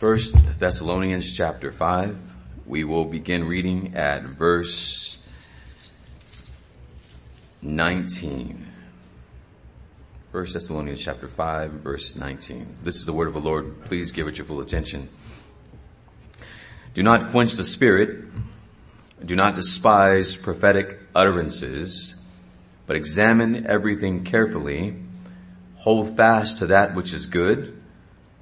First Thessalonians chapter 5. We will begin reading at verse 19. First Thessalonians chapter 5 verse 19. This is the word of the Lord. Please give it your full attention. Do not quench the spirit. Do not despise prophetic utterances, but examine everything carefully. Hold fast to that which is good.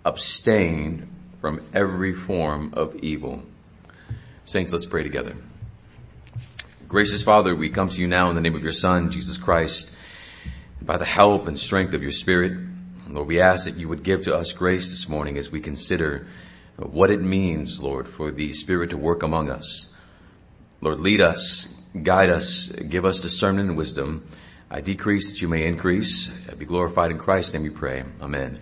Abstain from every form of evil. Saints, let's pray together. Gracious Father, we come to you now in the name of your Son, Jesus Christ, by the help and strength of your Spirit. Lord, we ask that you would give to us grace this morning as we consider what it means, Lord, for the Spirit to work among us. Lord, lead us, guide us, give us discernment and wisdom. I decrease that you may increase. Be glorified in Christ's name we pray. Amen.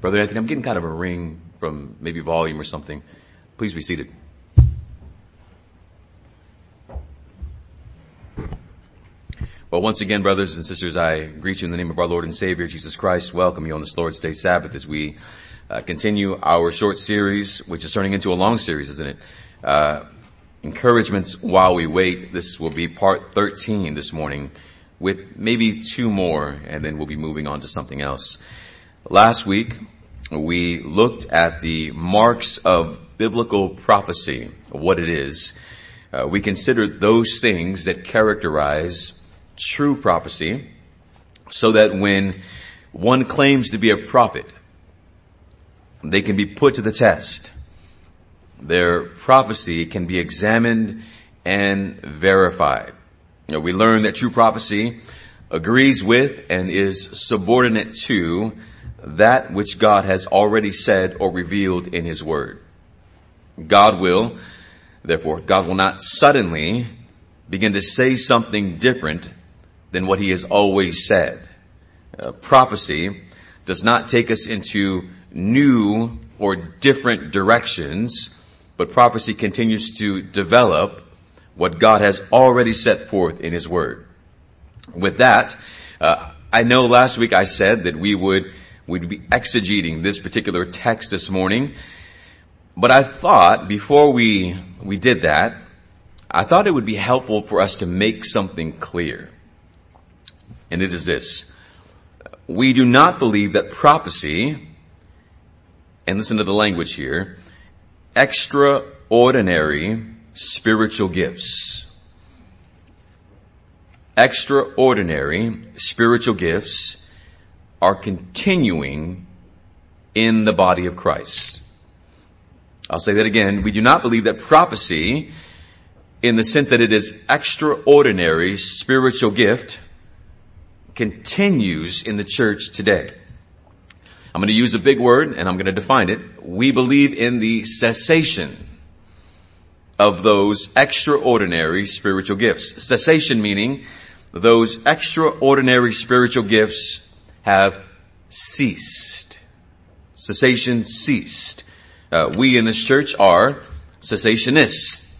Brother Anthony, I'm getting kind of a ring from maybe volume or something. Please be seated. Well, once again, brothers and sisters, I greet you in the name of our Lord and Savior, Jesus Christ. Welcome you on this Lord's Day Sabbath as we uh, continue our short series, which is turning into a long series, isn't it? Uh, encouragements while we wait. This will be part 13 this morning with maybe two more, and then we'll be moving on to something else. Last week, we looked at the marks of biblical prophecy, what it is. Uh, we considered those things that characterize true prophecy so that when one claims to be a prophet, they can be put to the test. Their prophecy can be examined and verified. You know, we learn that true prophecy agrees with and is subordinate to that which God has already said or revealed in His Word. God will, therefore, God will not suddenly begin to say something different than what he has always said. Uh, prophecy does not take us into new or different directions, but prophecy continues to develop what God has already set forth in his word. With that, uh, I know last week I said that we would we'd be exegeting this particular text this morning, but I thought before we we did that, I thought it would be helpful for us to make something clear and it is this. We do not believe that prophecy, and listen to the language here, extraordinary spiritual gifts. Extraordinary spiritual gifts are continuing in the body of Christ. I'll say that again. We do not believe that prophecy, in the sense that it is extraordinary spiritual gift, continues in the church today. I'm going to use a big word and I'm going to define it. We believe in the cessation of those extraordinary spiritual gifts. Cessation meaning those extraordinary spiritual gifts have ceased. Cessation ceased. Uh, we in this church are cessationists.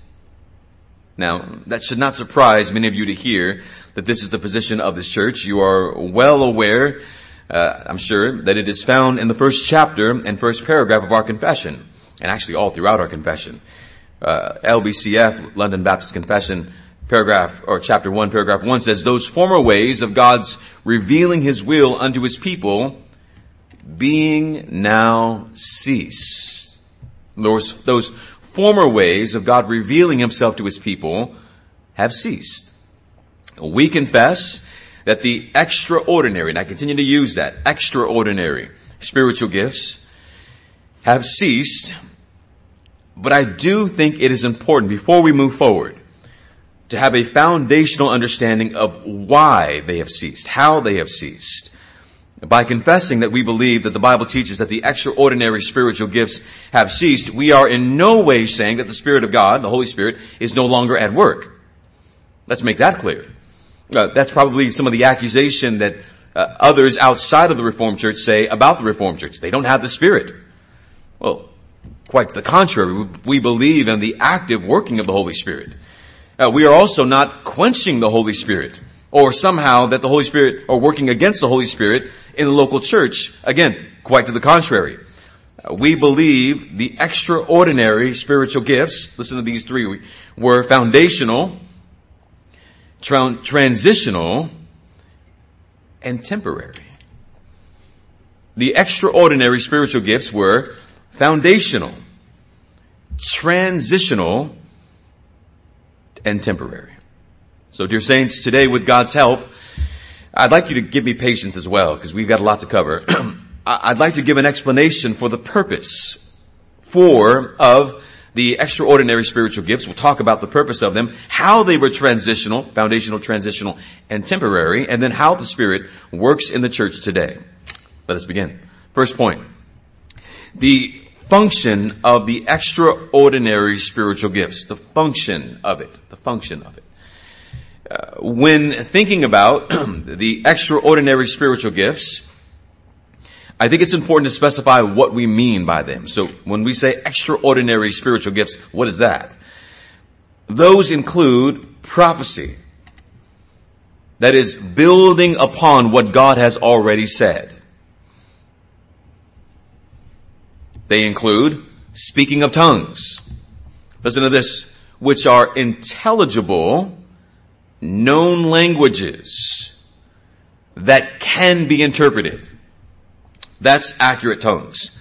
Now, that should not surprise many of you to hear that this is the position of this church. You are well aware, uh, I'm sure, that it is found in the first chapter and first paragraph of our confession, and actually all throughout our confession. Uh, LBCF, London Baptist Confession, paragraph, or chapter 1, paragraph 1 says, those former ways of God's revealing His will unto His people, being now ceased. Those, those former ways of God revealing Himself to His people have ceased. We confess that the extraordinary, and I continue to use that, extraordinary spiritual gifts have ceased, but I do think it is important before we move forward to have a foundational understanding of why they have ceased, how they have ceased. By confessing that we believe that the Bible teaches that the extraordinary spiritual gifts have ceased, we are in no way saying that the Spirit of God, the Holy Spirit, is no longer at work. Let's make that clear. Uh, that's probably some of the accusation that uh, others outside of the Reformed Church say about the Reformed Church. They don't have the Spirit. Well, quite the contrary. We believe in the active working of the Holy Spirit. Uh, we are also not quenching the Holy Spirit or somehow that the Holy Spirit or working against the Holy Spirit in the local church. Again, quite to the contrary. Uh, we believe the extraordinary spiritual gifts, listen to these three, were foundational, tra- transitional, and temporary. The extraordinary spiritual gifts were foundational, transitional, and temporary. So dear saints, today with God's help, I'd like you to give me patience as well, because we've got a lot to cover. I'd like to give an explanation for the purpose for of the extraordinary spiritual gifts. We'll talk about the purpose of them, how they were transitional, foundational, transitional, and temporary, and then how the Spirit works in the church today. Let us begin. First point. The function of the extraordinary spiritual gifts. The function of it. The function of it. Uh, when thinking about the extraordinary spiritual gifts, I think it's important to specify what we mean by them. So when we say extraordinary spiritual gifts, what is that? Those include prophecy. That is building upon what God has already said. They include speaking of tongues. Listen to this, which are intelligible, known languages that can be interpreted. That's accurate tongues.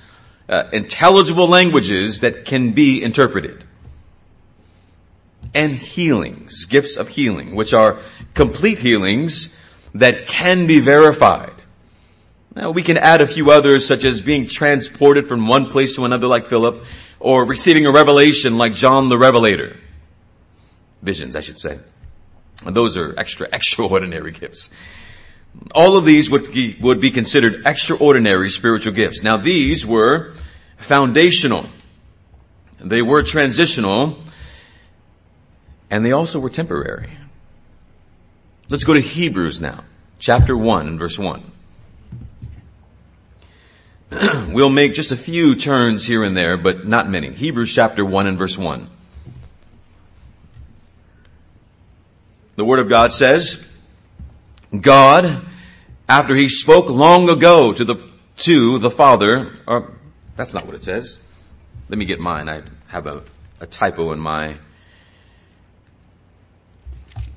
Uh, intelligible languages that can be interpreted. And healings, gifts of healing, which are complete healings that can be verified. Now we can add a few others such as being transported from one place to another like Philip or receiving a revelation like John the Revelator. Visions, I should say. Those are extra, extraordinary gifts. All of these would be, would be considered extraordinary spiritual gifts. Now these were foundational. They were transitional and they also were temporary. Let's go to Hebrews now, chapter 1 and verse 1. we'll make just a few turns here and there, but not many. Hebrews chapter 1 and verse 1. The Word of God says, God, after He spoke long ago to the, to the Father, or that's not what it says. Let me get mine. I have a, a typo in my,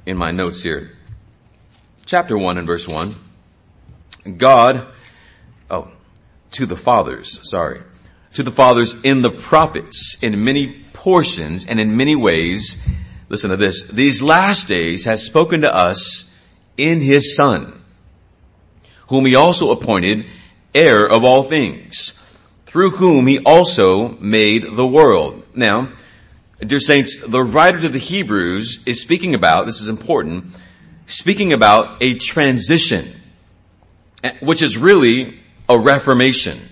in my notes here. Chapter 1 and verse 1. God, oh, to the fathers, sorry, to the fathers in the prophets in many portions and in many ways. Listen to this. These last days has spoken to us in his son, whom he also appointed heir of all things, through whom he also made the world. Now, dear saints, the writer to the Hebrews is speaking about, this is important, speaking about a transition, eh, which is really a reformation.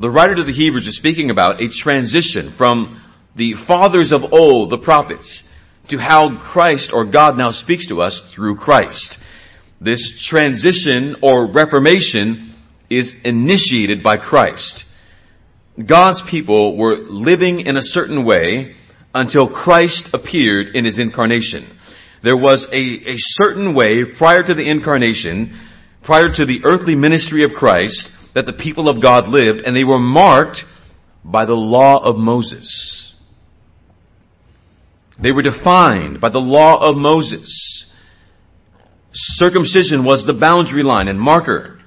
The writer to the Hebrews is speaking about a transition from the fathers of old, the prophets, to how Christ or God now speaks to us through Christ. This transition or reformation is initiated by Christ. God's people were living in a certain way until Christ appeared in his incarnation. There was a, a certain way prior to the incarnation, prior to the earthly ministry of Christ, that the people of God lived and they were marked by the law of Moses. They were defined by the law of Moses. Circumcision was the boundary line and marker.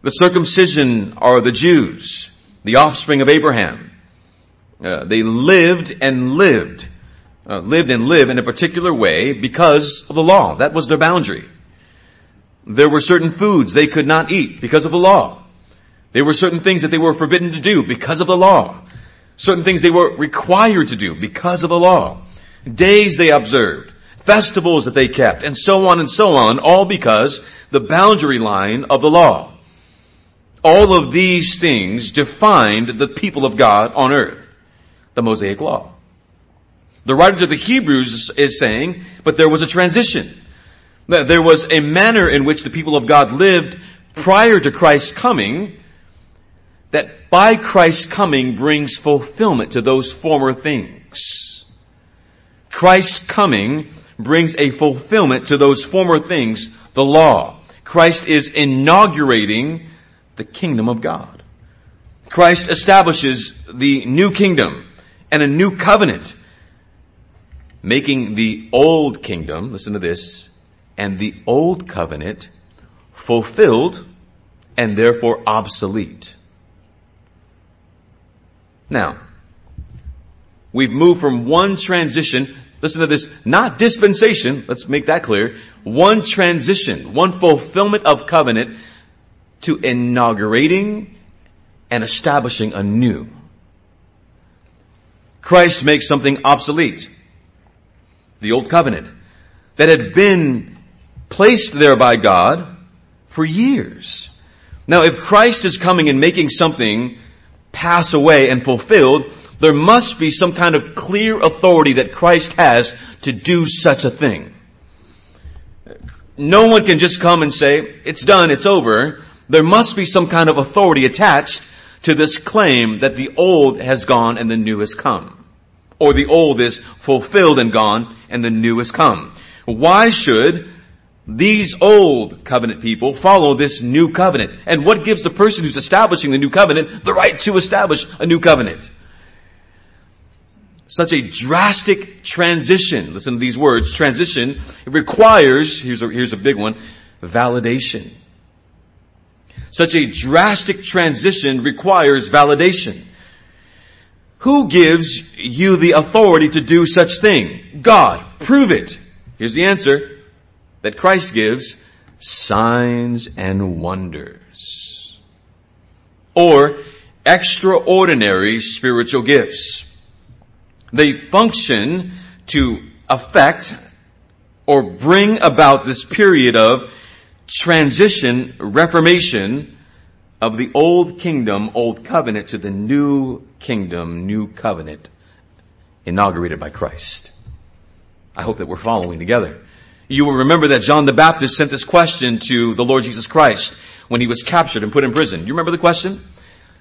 The circumcision are the Jews, the offspring of Abraham. Uh, they lived and lived, uh, lived and live in a particular way because of the law. That was their boundary. There were certain foods they could not eat because of the law. There were certain things that they were forbidden to do because of the law. Certain things they were required to do because of the law. Days they observed. Festivals that they kept and so on and so on, all because the boundary line of the law. All of these things defined the people of God on earth. The Mosaic Law. The writer of the Hebrews is saying, but there was a transition. There was a manner in which the people of God lived prior to Christ's coming that by Christ's coming brings fulfillment to those former things. Christ's coming brings a fulfillment to those former things, the law. Christ is inaugurating the kingdom of God. Christ establishes the new kingdom and a new covenant, making the old kingdom, listen to this, and the old covenant fulfilled and therefore obsolete. Now, we've moved from one transition, listen to this, not dispensation, let's make that clear, one transition, one fulfillment of covenant to inaugurating and establishing a new. Christ makes something obsolete. The old covenant that had been placed there by God for years. Now if Christ is coming and making something pass away and fulfilled, there must be some kind of clear authority that Christ has to do such a thing. No one can just come and say, it's done, it's over. There must be some kind of authority attached to this claim that the old has gone and the new has come. Or the old is fulfilled and gone and the new has come. Why should these old covenant people follow this new covenant? And what gives the person who's establishing the new covenant the right to establish a new covenant? Such a drastic transition, listen to these words, transition, it requires, here's a, here's a big one, validation. Such a drastic transition requires validation. Who gives you the authority to do such thing? God. Prove it. Here's the answer that Christ gives. Signs and wonders. Or extraordinary spiritual gifts. They function to affect or bring about this period of transition, reformation of the old kingdom, old covenant to the new kingdom, new covenant inaugurated by Christ. I hope that we're following together. You will remember that John the Baptist sent this question to the Lord Jesus Christ when he was captured and put in prison. You remember the question?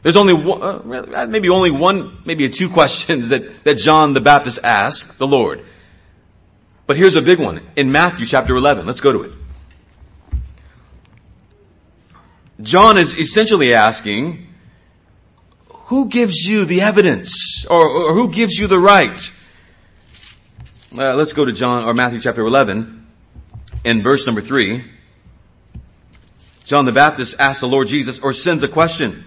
There's only one, uh, maybe only one, maybe two questions that, that John the Baptist asked the Lord. But here's a big one. In Matthew chapter 11, let's go to it. John is essentially asking, who gives you the evidence? Or, or who gives you the right? Uh, let's go to John, or Matthew chapter 11, in verse number 3. John the Baptist asks the Lord Jesus, or sends a question,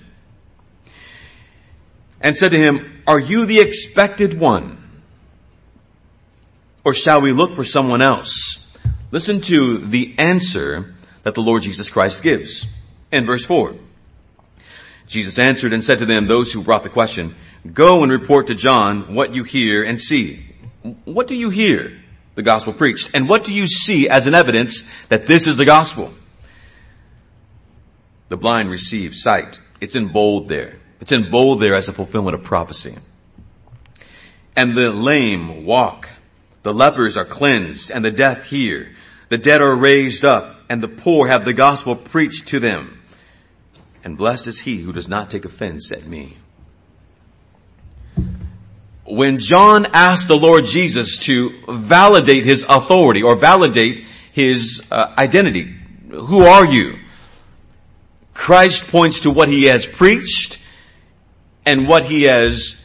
and said to him, are you the expected one? Or shall we look for someone else? Listen to the answer that the Lord Jesus Christ gives in verse 4. Jesus answered and said to them, those who brought the question, go and report to John what you hear and see. What do you hear? The gospel preached. And what do you see as an evidence that this is the gospel? The blind receive sight. It's in bold there. It's in bold there as a fulfillment of prophecy. And the lame walk. The lepers are cleansed and the deaf hear. The dead are raised up and the poor have the gospel preached to them and blessed is he who does not take offense at me. When John asked the Lord Jesus to validate his authority or validate his uh, identity, who are you? Christ points to what he has preached and what he has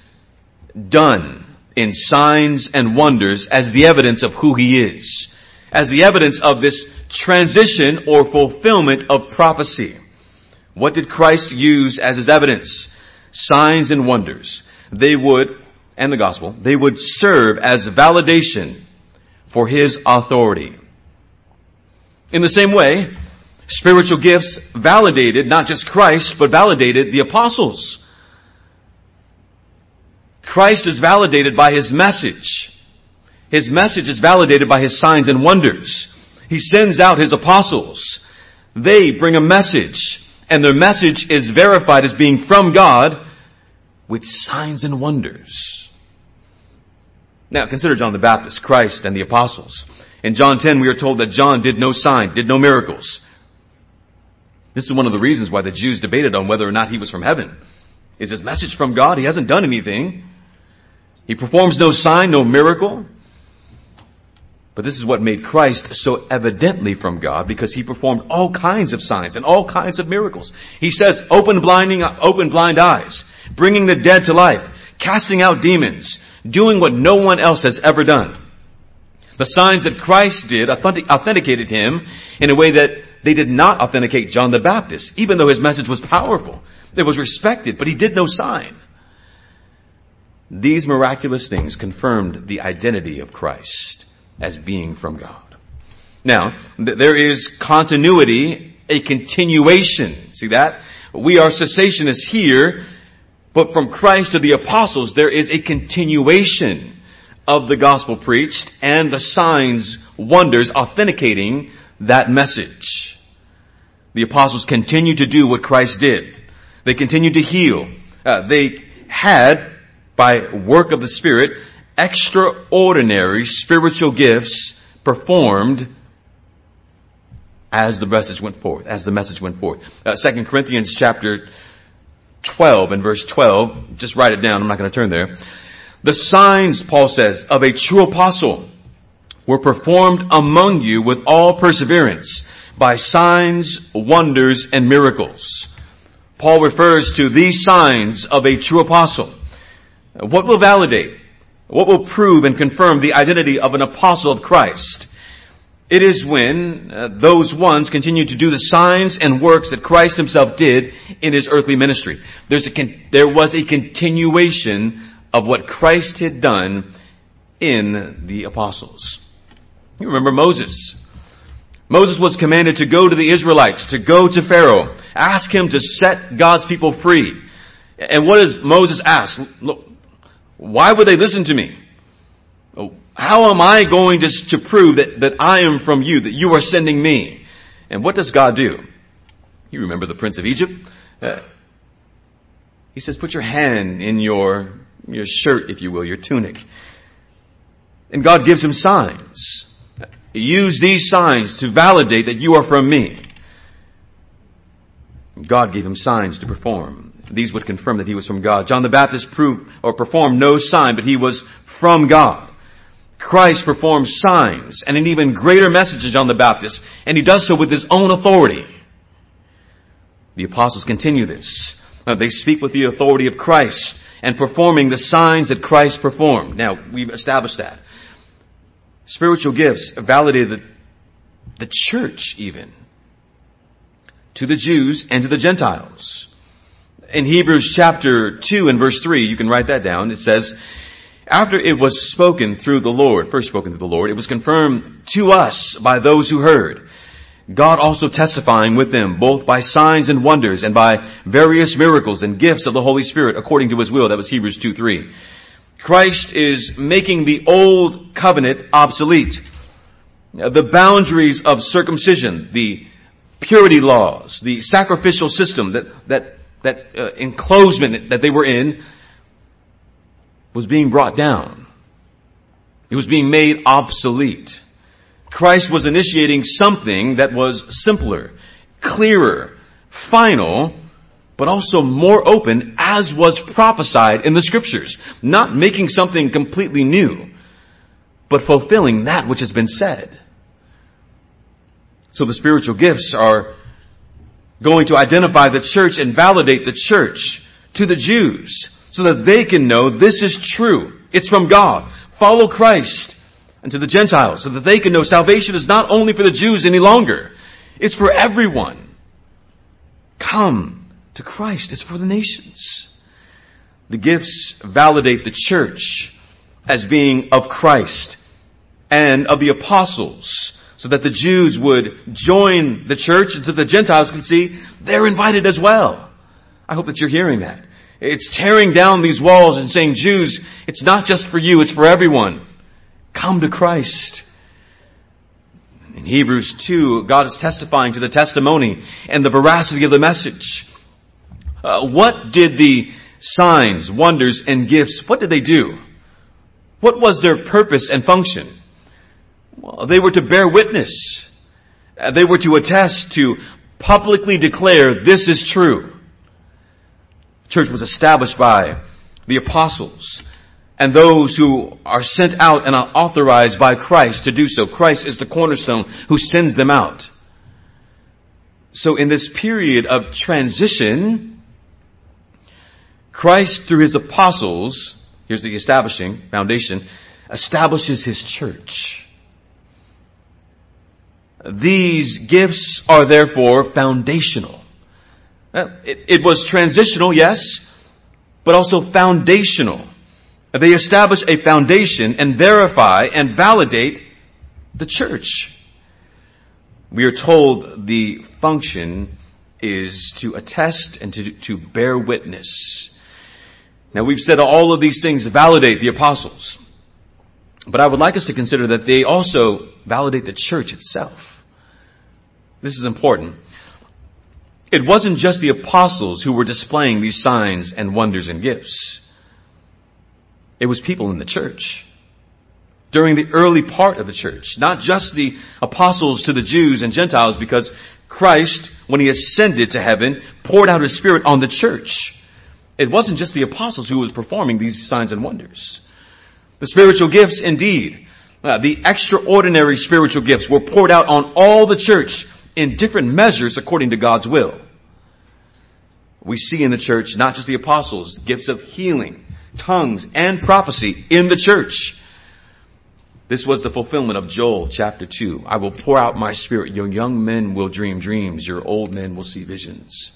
done in signs and wonders as the evidence of who he is, as the evidence of this transition or fulfillment of prophecy. What did Christ use as his evidence? Signs and wonders. They would, and the gospel, they would serve as validation for his authority. In the same way, spiritual gifts validated not just Christ, but validated the apostles. Christ is validated by his message. His message is validated by his signs and wonders. He sends out his apostles. They bring a message and their message is verified as being from God with signs and wonders. Now consider John the Baptist, Christ, and the apostles. In John 10 we are told that John did no sign, did no miracles. This is one of the reasons why the Jews debated on whether or not he was from heaven. Is his message from God? He hasn't done anything. He performs no sign, no miracle. But this is what made Christ so evidently from God because he performed all kinds of signs and all kinds of miracles. He says, open blinding, open blind eyes, bringing the dead to life, casting out demons, doing what no one else has ever done. The signs that Christ did authenticated him in a way that they did not authenticate John the Baptist, even though his message was powerful. It was respected, but he did no sign. These miraculous things confirmed the identity of Christ as being from God. Now, th- there is continuity, a continuation. See that? We are cessationists here, but from Christ to the apostles, there is a continuation of the gospel preached and the signs, wonders authenticating that message. The apostles continue to do what Christ did. They continue to heal. Uh, they had, by work of the Spirit, extraordinary spiritual gifts performed as the message went forth, as the message went forth. Uh, 2 Corinthians chapter 12 and verse 12, just write it down, I'm not going to turn there. The signs, Paul says, of a true apostle were performed among you with all perseverance by signs, wonders, and miracles. Paul refers to these signs of a true apostle. What will validate what will prove and confirm the identity of an apostle of Christ? It is when uh, those ones continue to do the signs and works that Christ himself did in his earthly ministry. Con- there was a continuation of what Christ had done in the apostles. You remember Moses. Moses was commanded to go to the Israelites, to go to Pharaoh, ask him to set God's people free. And what does Moses ask? Look, why would they listen to me? How am I going to, to prove that, that I am from you, that you are sending me? And what does God do? You remember the prince of Egypt? Uh, he says, put your hand in your, your shirt, if you will, your tunic. And God gives him signs. Use these signs to validate that you are from me. God gave him signs to perform. These would confirm that he was from God. John the Baptist proved or performed no sign, but he was from God. Christ performs signs and an even greater message than John the Baptist, and he does so with his own authority. The apostles continue this. Uh, they speak with the authority of Christ and performing the signs that Christ performed. Now, we've established that. Spiritual gifts validated the, the church even to the Jews and to the Gentiles in Hebrews chapter 2 and verse 3, you can write that down. It says, after it was spoken through the Lord, first spoken through the Lord, it was confirmed to us by those who heard. God also testifying with them, both by signs and wonders and by various miracles and gifts of the Holy Spirit according to his will. That was Hebrews 2 3. Christ is making the old covenant obsolete. The boundaries of circumcision, the purity laws, the sacrificial system that, that that uh, enclosement that they were in was being brought down. It was being made obsolete. Christ was initiating something that was simpler, clearer, final, but also more open as was prophesied in the scriptures. Not making something completely new, but fulfilling that which has been said. So the spiritual gifts are going to identify the church and validate the church to the Jews so that they can know this is true. It's from God. Follow Christ and to the Gentiles so that they can know salvation is not only for the Jews any longer. It's for everyone. Come to Christ. It's for the nations. The gifts validate the church as being of Christ and of the apostles so that the Jews would join the church and so the Gentiles can see they're invited as well. I hope that you're hearing that. It's tearing down these walls and saying, Jews, it's not just for you, it's for everyone. Come to Christ. In Hebrews 2, God is testifying to the testimony and the veracity of the message. Uh, what did the signs, wonders, and gifts, what did they do? What was their purpose and function? Well, they were to bear witness. Uh, they were to attest to publicly declare this is true. Church was established by the apostles and those who are sent out and are authorized by Christ to do so. Christ is the cornerstone who sends them out. So in this period of transition, Christ through his apostles, here's the establishing foundation, establishes his church. These gifts are therefore foundational. Uh, it, it was transitional, yes, but also foundational. They establish a foundation and verify and validate the church. We are told the function is to attest and to, to bear witness. Now we've said all of these things validate the apostles. But I would like us to consider that they also validate the church itself. This is important. It wasn't just the apostles who were displaying these signs and wonders and gifts. It was people in the church. During the early part of the church. Not just the apostles to the Jews and Gentiles because Christ, when he ascended to heaven, poured out his spirit on the church. It wasn't just the apostles who was performing these signs and wonders. The spiritual gifts indeed, uh, the extraordinary spiritual gifts were poured out on all the church in different measures according to God's will. We see in the church not just the apostles, gifts of healing, tongues, and prophecy in the church. This was the fulfillment of Joel chapter 2. I will pour out my spirit. Your young men will dream dreams. Your old men will see visions.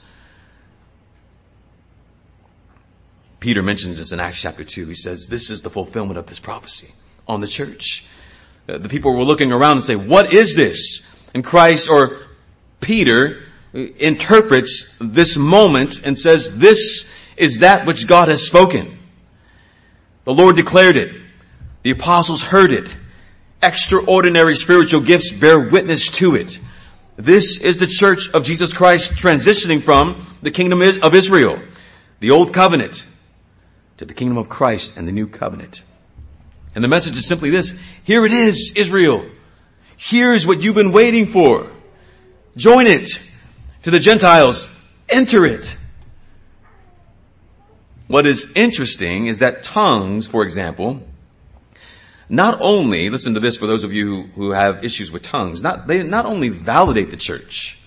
Peter mentions this in Acts chapter 2. He says, this is the fulfillment of this prophecy on the church. Uh, the people were looking around and say, what is this? And Christ or Peter interprets this moment and says, this is that which God has spoken. The Lord declared it. The apostles heard it. Extraordinary spiritual gifts bear witness to it. This is the church of Jesus Christ transitioning from the kingdom of Israel, the old covenant, to the kingdom of Christ and the new covenant. And the message is simply this. Here it is, Israel. Here's what you've been waiting for. Join it. To the Gentiles, enter it. What is interesting is that tongues, for example, not only, listen to this for those of you who, who have issues with tongues, not, they not only validate the church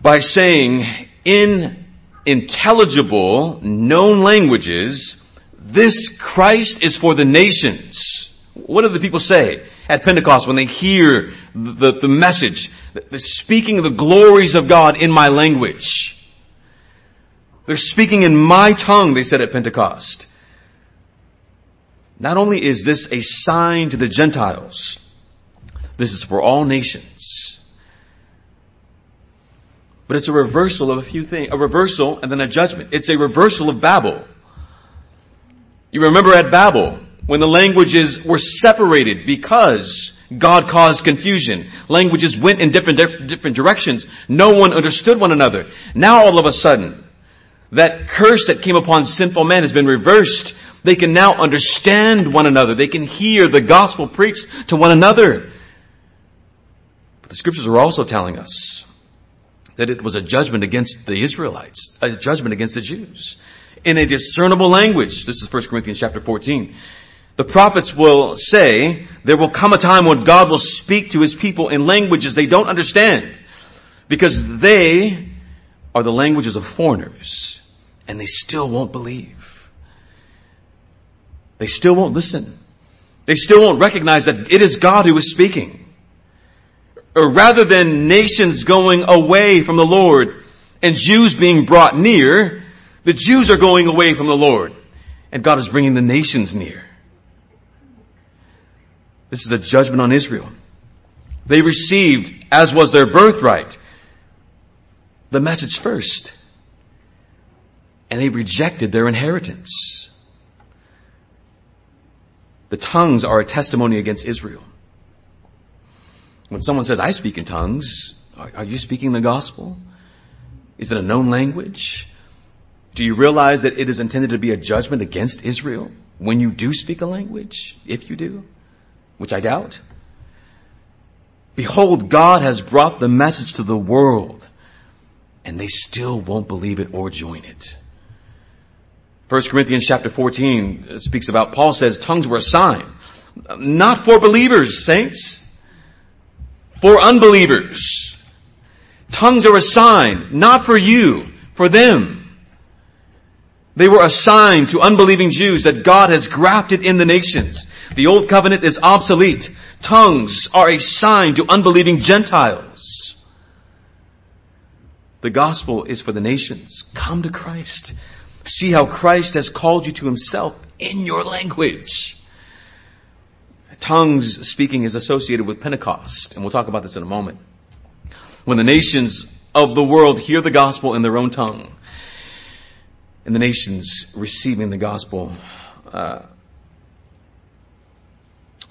by saying in intelligible, known languages, this Christ is for the nations. What do the people say at Pentecost when they hear the, the message, the speaking of the glories of God in my language? They're speaking in my tongue, they said at Pentecost. Not only is this a sign to the Gentiles, this is for all nations. But it's a reversal of a few things, a reversal and then a judgment. It's a reversal of Babel. You remember at Babel, when the languages were separated because God caused confusion. Languages went in different, different directions. No one understood one another. Now all of a sudden, that curse that came upon sinful man has been reversed. They can now understand one another. They can hear the gospel preached to one another. But the scriptures are also telling us that it was a judgment against the Israelites, a judgment against the Jews. In a discernible language, this is 1 Corinthians chapter 14, the prophets will say, there will come a time when God will speak to his people in languages they don't understand because they are the languages of foreigners and they still won't believe. They still won't listen. They still won't recognize that it is God who is speaking. Rather than nations going away from the Lord and Jews being brought near, the Jews are going away from the Lord and God is bringing the nations near. This is a judgment on Israel. They received, as was their birthright, the message first. And they rejected their inheritance. The tongues are a testimony against Israel. When someone says, I speak in tongues, are you speaking the gospel? Is it a known language? Do you realize that it is intended to be a judgment against Israel when you do speak a language? If you do, which I doubt. Behold, God has brought the message to the world and they still won't believe it or join it. 1 Corinthians chapter 14 uh, speaks about, Paul says tongues were a sign. Not for believers, saints. For unbelievers. Tongues are a sign, not for you, for them. They were a sign to unbelieving Jews that God has grafted in the nations. The old covenant is obsolete. Tongues are a sign to unbelieving Gentiles. The gospel is for the nations. Come to Christ. See how Christ has called you to himself in your language. Tongues speaking is associated with Pentecost, and we'll talk about this in a moment. When the nations of the world hear the gospel in their own tongue, and the nations receiving the gospel, uh,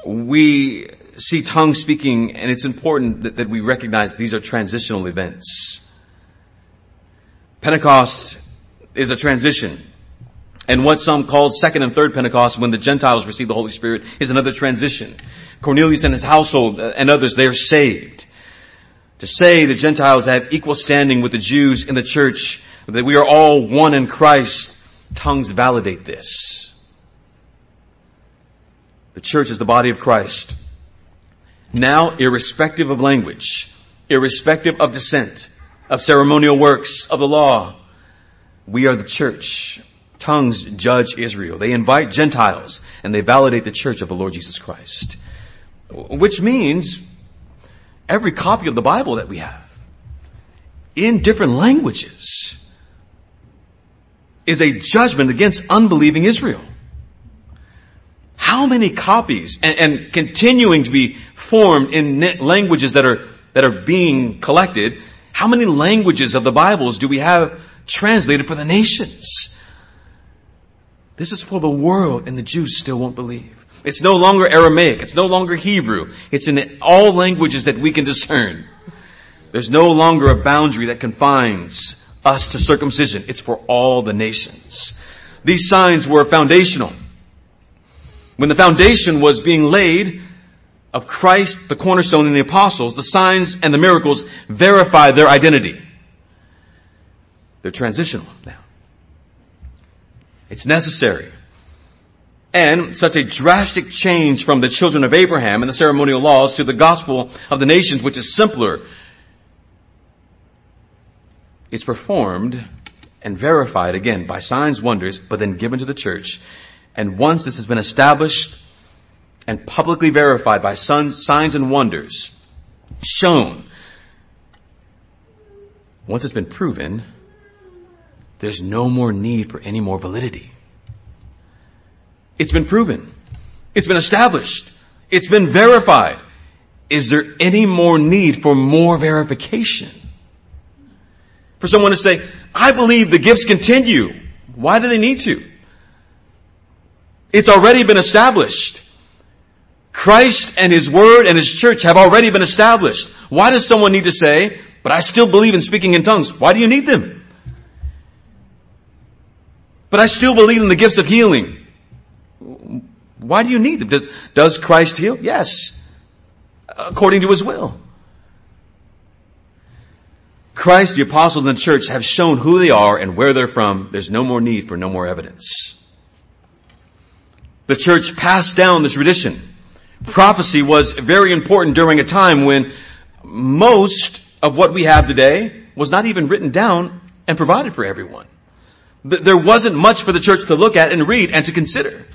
we see tongues speaking, and it's important that, that we recognize these are transitional events. Pentecost is a transition. And what some called second and third Pentecost when the Gentiles received the Holy Spirit is another transition. Cornelius and his household uh, and others, they are saved. To say the Gentiles have equal standing with the Jews in the church, that we are all one in Christ, tongues validate this. The church is the body of Christ. Now, irrespective of language, irrespective of descent, of ceremonial works, of the law, we are the church. Tongues judge Israel. They invite Gentiles and they validate the church of the Lord Jesus Christ. Which means every copy of the Bible that we have in different languages is a judgment against unbelieving Israel. How many copies and, and continuing to be formed in languages that are, that are being collected, how many languages of the Bibles do we have translated for the nations. This is for the world and the Jews still won't believe. It's no longer Aramaic. It's no longer Hebrew. It's in all languages that we can discern. There's no longer a boundary that confines us to circumcision. It's for all the nations. These signs were foundational. When the foundation was being laid of Christ, the cornerstone and the apostles, the signs and the miracles verify their identity. They're transitional now. It's necessary. And such a drastic change from the children of Abraham and the ceremonial laws to the gospel of the nations, which is simpler, is performed and verified again by signs, wonders, but then given to the church. And once this has been established and publicly verified by signs and wonders, shown, once it's been proven, there's no more need for any more validity. It's been proven. It's been established. It's been verified. Is there any more need for more verification? For someone to say, I believe the gifts continue. Why do they need to? It's already been established. Christ and His Word and His church have already been established. Why does someone need to say, but I still believe in speaking in tongues? Why do you need them? But I still believe in the gifts of healing. Why do you need them? Does, Christ heal? Yes. According to his will. Christ, the apostles, and the church have shown who they are and where they're from. There's no more need for no more evidence. The church passed down the tradition. Prophecy was very important during a time when most of what we have today was not even written down and provided for everyone. There wasn't much for the church to look at and read and to consider.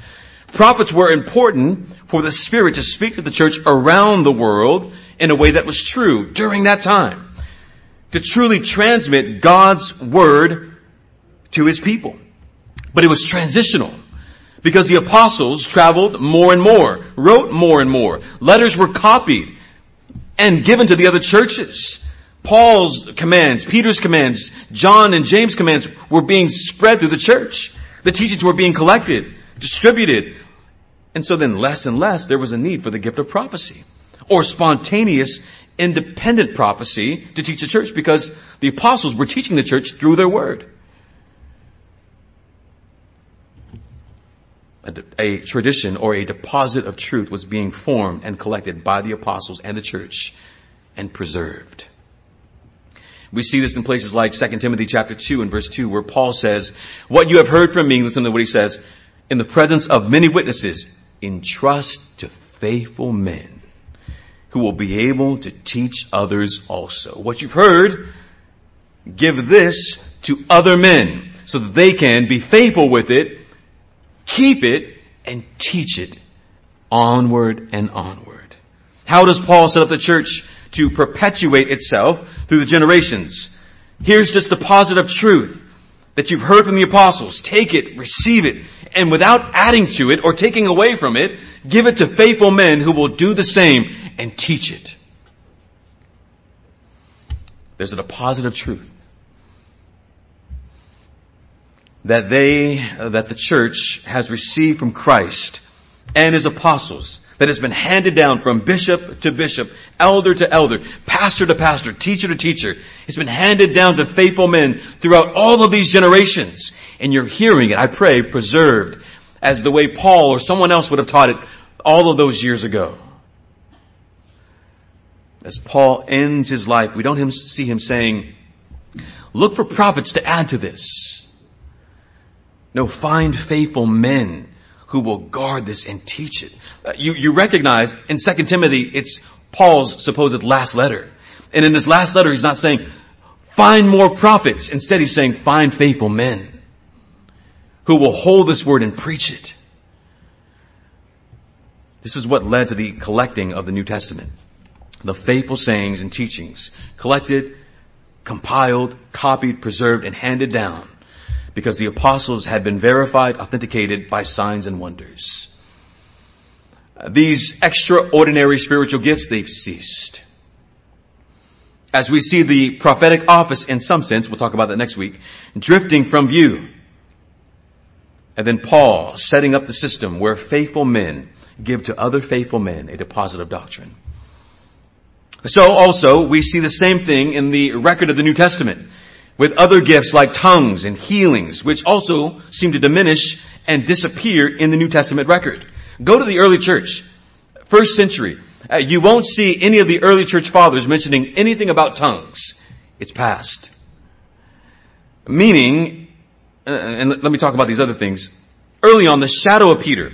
Prophets were important for the Spirit to speak to the church around the world in a way that was true during that time. To truly transmit God's Word to His people. But it was transitional. Because the apostles traveled more and more, wrote more and more. Letters were copied and given to the other churches. Paul's commands, Peter's commands, John and James' commands were being spread through the church. The teachings were being collected, distributed. And so then less and less there was a need for the gift of prophecy or spontaneous independent prophecy to teach the church because the apostles were teaching the church through their word. A, a, tradition or a deposit of truth was being formed and collected by the apostles and the church and preserved. We see this in places like 2 Timothy chapter 2 and verse 2 where Paul says, what you have heard from me, listen to what he says, in the presence of many witnesses, entrust to faithful men who will be able to teach others also. What you've heard, give this to other men so that they can be faithful with it, keep it, and teach it onward and onward. How does Paul set up the church to perpetuate itself through the generations? Here's just the positive truth that you've heard from the apostles. Take it, receive it, and without adding to it or taking away from it, give it to faithful men who will do the same and teach it. There's a deposit of truth that they, uh, that the church has received from Christ and his apostles that has been handed down from bishop to bishop, elder to elder, pastor to pastor, teacher to teacher. It's been handed down to faithful men throughout all of these generations. And you're hearing it, I pray, preserved as the way Paul or someone else would have taught it all of those years ago. As Paul ends his life, we don't see him saying, look for prophets to add to this. No, find faithful men who will guard this and teach it. Uh, you, you recognize in 2 Timothy, it's Paul's supposed last letter. And in his last letter, he's not saying, find more prophets. Instead, he's saying, find faithful men who will hold this word and preach it. This is what led to the collecting of the New Testament. The faithful sayings and teachings collected, compiled, copied, preserved, and handed down because the apostles had been verified, authenticated by signs and wonders. Uh, these extraordinary spiritual gifts, they've ceased. As we see the prophetic office in some sense, we'll talk about that next week, drifting from view. And then Paul setting up the system where faithful men give to other faithful men a deposit of doctrine. So also, we see the same thing in the record of the New Testament with other gifts like tongues and healings, which also seem to diminish and disappear in the New Testament record. Go to the early church, first century. Uh, you won't see any of the early church fathers mentioning anything about tongues. It's past. Meaning, uh, and let me talk about these other things. Early on, the shadow of Peter,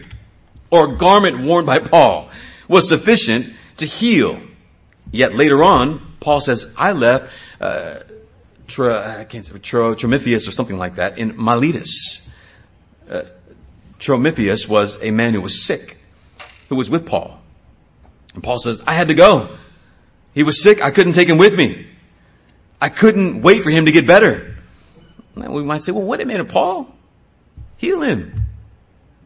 or garment worn by Paul, was sufficient to heal. Yet later on, Paul says, I left, uh, I can't say, Tro, Trophimus or something like that in Miletus. Uh, Trophimus was a man who was sick, who was with Paul. And Paul says, I had to go. He was sick. I couldn't take him with me. I couldn't wait for him to get better. And we might say, well, what a minute, Paul. Heal him.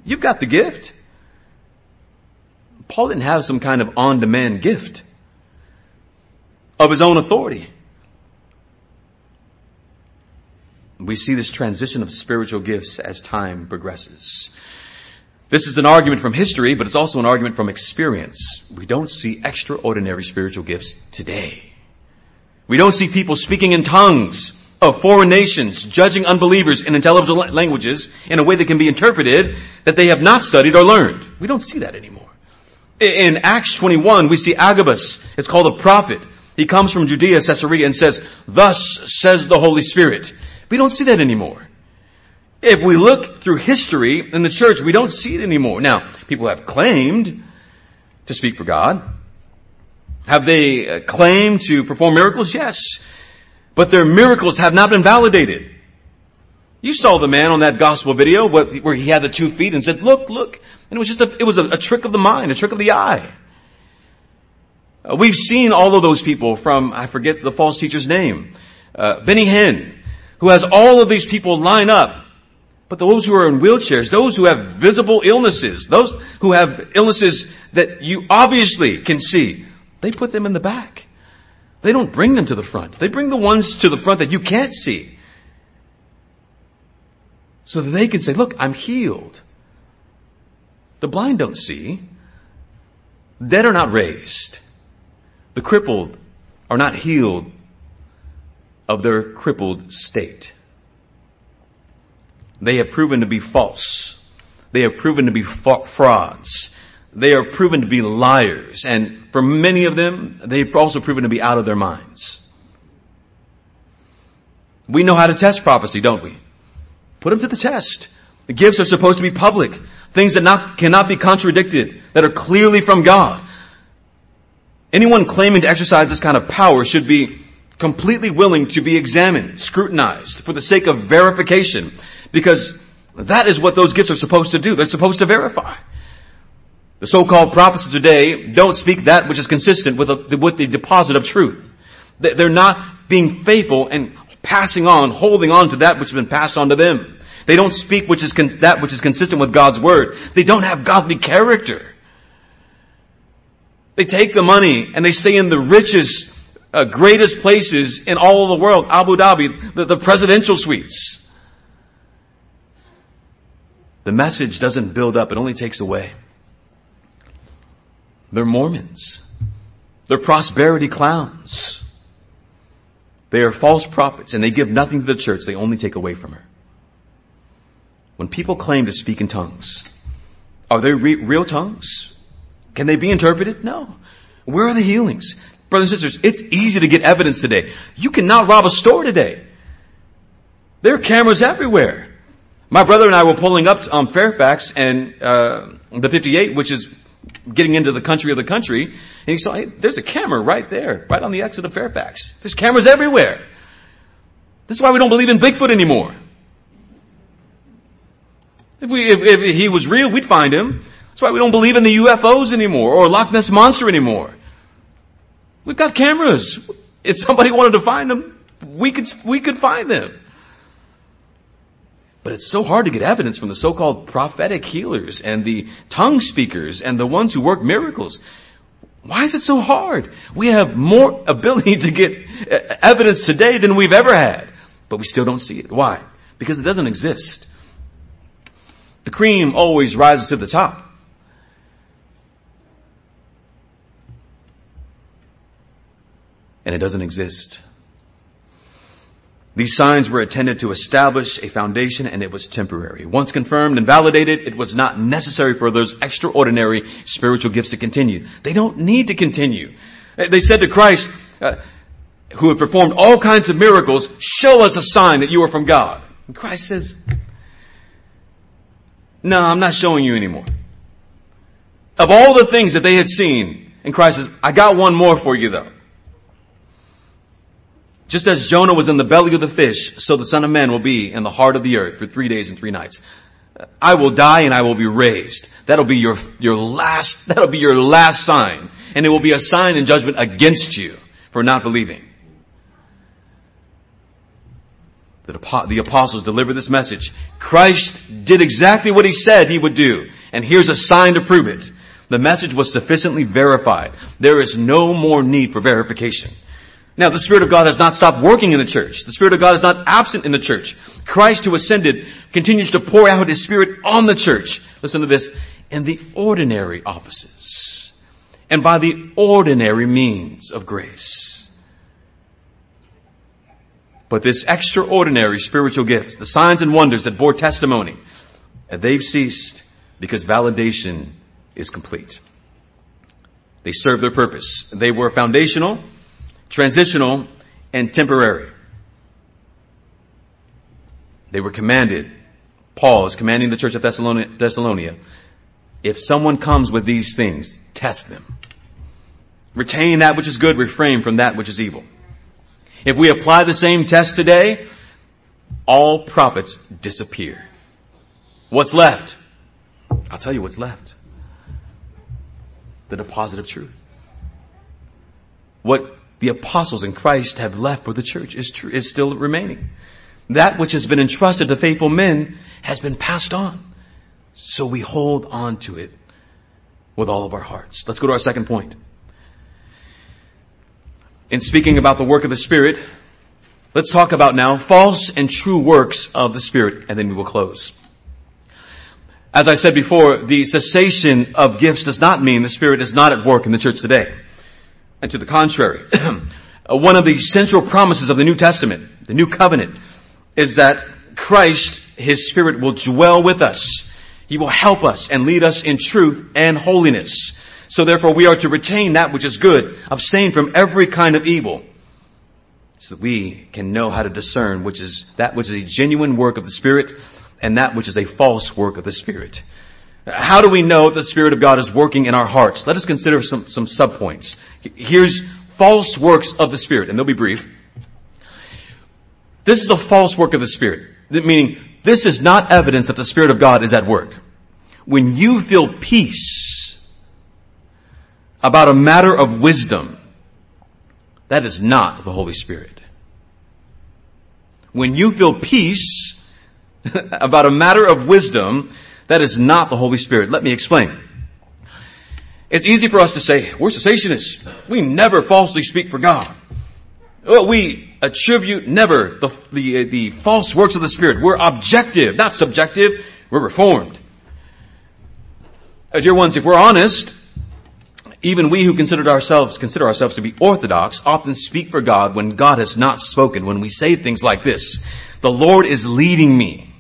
You've got the gift. Paul didn't have some kind of on-demand gift of his own authority. We see this transition of spiritual gifts as time progresses. This is an argument from history, but it's also an argument from experience. We don't see extraordinary spiritual gifts today. We don't see people speaking in tongues of foreign nations, judging unbelievers in intelligible languages in a way that can be interpreted that they have not studied or learned. We don't see that anymore. In Acts 21, we see Agabus. It's called a prophet. He comes from Judea, Caesarea, and says, thus says the Holy Spirit. We don't see that anymore. If we look through history in the church, we don't see it anymore. Now, people have claimed to speak for God. Have they uh, claimed to perform miracles? Yes. But their miracles have not been validated. You saw the man on that gospel video where he had the two feet and said, look, look. And it was just a, it was a, a trick of the mind, a trick of the eye. Uh, we've seen all of those people from, I forget the false teacher's name, uh, Benny Hinn, who has all of these people line up. But those who are in wheelchairs, those who have visible illnesses, those who have illnesses that you obviously can see, they put them in the back. They don't bring them to the front. They bring the ones to the front that you can't see. So that they can say, look, I'm healed. The blind don't see. Dead are not raised. The crippled are not healed of their crippled state. They have proven to be false. They have proven to be frauds. They are proven to be liars. And for many of them, they've also proven to be out of their minds. We know how to test prophecy, don't we? Put them to the test. The gifts are supposed to be public. Things that not, cannot be contradicted, that are clearly from God. Anyone claiming to exercise this kind of power should be completely willing to be examined, scrutinized for the sake of verification, because that is what those gifts are supposed to do. They're supposed to verify. The so-called prophets of today don't speak that which is consistent with, with the deposit of truth. They're not being faithful and passing on, holding on to that which has been passed on to them. They don't speak which is con- that which is consistent with God's word. They don't have godly character. They take the money and they stay in the richest, uh, greatest places in all of the world. Abu Dhabi, the, the presidential suites. The message doesn't build up, it only takes away. They're Mormons. They're prosperity clowns. They are false prophets and they give nothing to the church. They only take away from her. When people claim to speak in tongues, are they re- real tongues? Can they be interpreted? No. Where are the healings? Brothers and sisters, it's easy to get evidence today. You cannot rob a store today. There are cameras everywhere. My brother and I were pulling up on Fairfax and uh, the 58, which is getting into the country of the country, and he saw, hey, there's a camera right there, right on the exit of Fairfax. There's cameras everywhere. This is why we don't believe in Bigfoot anymore. If we, if, if he was real, we'd find him. That's why we don't believe in the UFOs anymore or Loch Ness Monster anymore. We've got cameras. If somebody wanted to find them, we could, we could find them. But it's so hard to get evidence from the so-called prophetic healers and the tongue speakers and the ones who work miracles. Why is it so hard? We have more ability to get evidence today than we've ever had, but we still don't see it. Why? Because it doesn't exist. The cream always rises to the top. And it doesn't exist. These signs were intended to establish a foundation and it was temporary. Once confirmed and validated, it was not necessary for those extraordinary spiritual gifts to continue. They don't need to continue. They said to Christ, uh, who had performed all kinds of miracles, show us a sign that you are from God. And Christ says, no, I'm not showing you anymore. Of all the things that they had seen, and Christ says, I got one more for you though. Just as Jonah was in the belly of the fish, so the son of man will be in the heart of the earth for three days and three nights. I will die and I will be raised. That'll be your, your last, that'll be your last sign. And it will be a sign in judgment against you for not believing. The, apostles delivered this message. Christ did exactly what he said he would do. And here's a sign to prove it. The message was sufficiently verified. There is no more need for verification. Now, the Spirit of God has not stopped working in the church. The Spirit of God is not absent in the church. Christ who ascended continues to pour out His Spirit on the church. Listen to this. In the ordinary offices. And by the ordinary means of grace. But this extraordinary spiritual gifts, the signs and wonders that bore testimony, they've ceased because validation is complete. They serve their purpose. They were foundational transitional, and temporary. They were commanded, Paul is commanding the church of Thessalonica, if someone comes with these things, test them. Retain that which is good, refrain from that which is evil. If we apply the same test today, all prophets disappear. What's left? I'll tell you what's left. The deposit of truth. What the apostles in Christ have left for the church is true, is still remaining. That which has been entrusted to faithful men has been passed on. So we hold on to it with all of our hearts. Let's go to our second point. In speaking about the work of the Spirit, let's talk about now false and true works of the Spirit, and then we will close. As I said before, the cessation of gifts does not mean the Spirit is not at work in the church today. And to the contrary, one of the central promises of the New Testament, the New Covenant, is that Christ, His Spirit will dwell with us. He will help us and lead us in truth and holiness. So therefore we are to retain that which is good, abstain from every kind of evil. so that we can know how to discern which is that which is a genuine work of the Spirit and that which is a false work of the Spirit. How do we know the Spirit of God is working in our hearts? Let us consider some, some subpoints. Here's false works of the Spirit, and they'll be brief. This is a false work of the Spirit, meaning this is not evidence that the Spirit of God is at work. When you feel peace about a matter of wisdom, that is not the Holy Spirit. When you feel peace about a matter of wisdom, that is not the Holy Spirit. Let me explain. It's easy for us to say, we're cessationists. We never falsely speak for God. We attribute never the, the, the false works of the Spirit. We're objective, not subjective. We're reformed. Uh, dear ones, if we're honest, even we who consider ourselves, consider ourselves to be orthodox often speak for God when God has not spoken, when we say things like this. The Lord is leading me.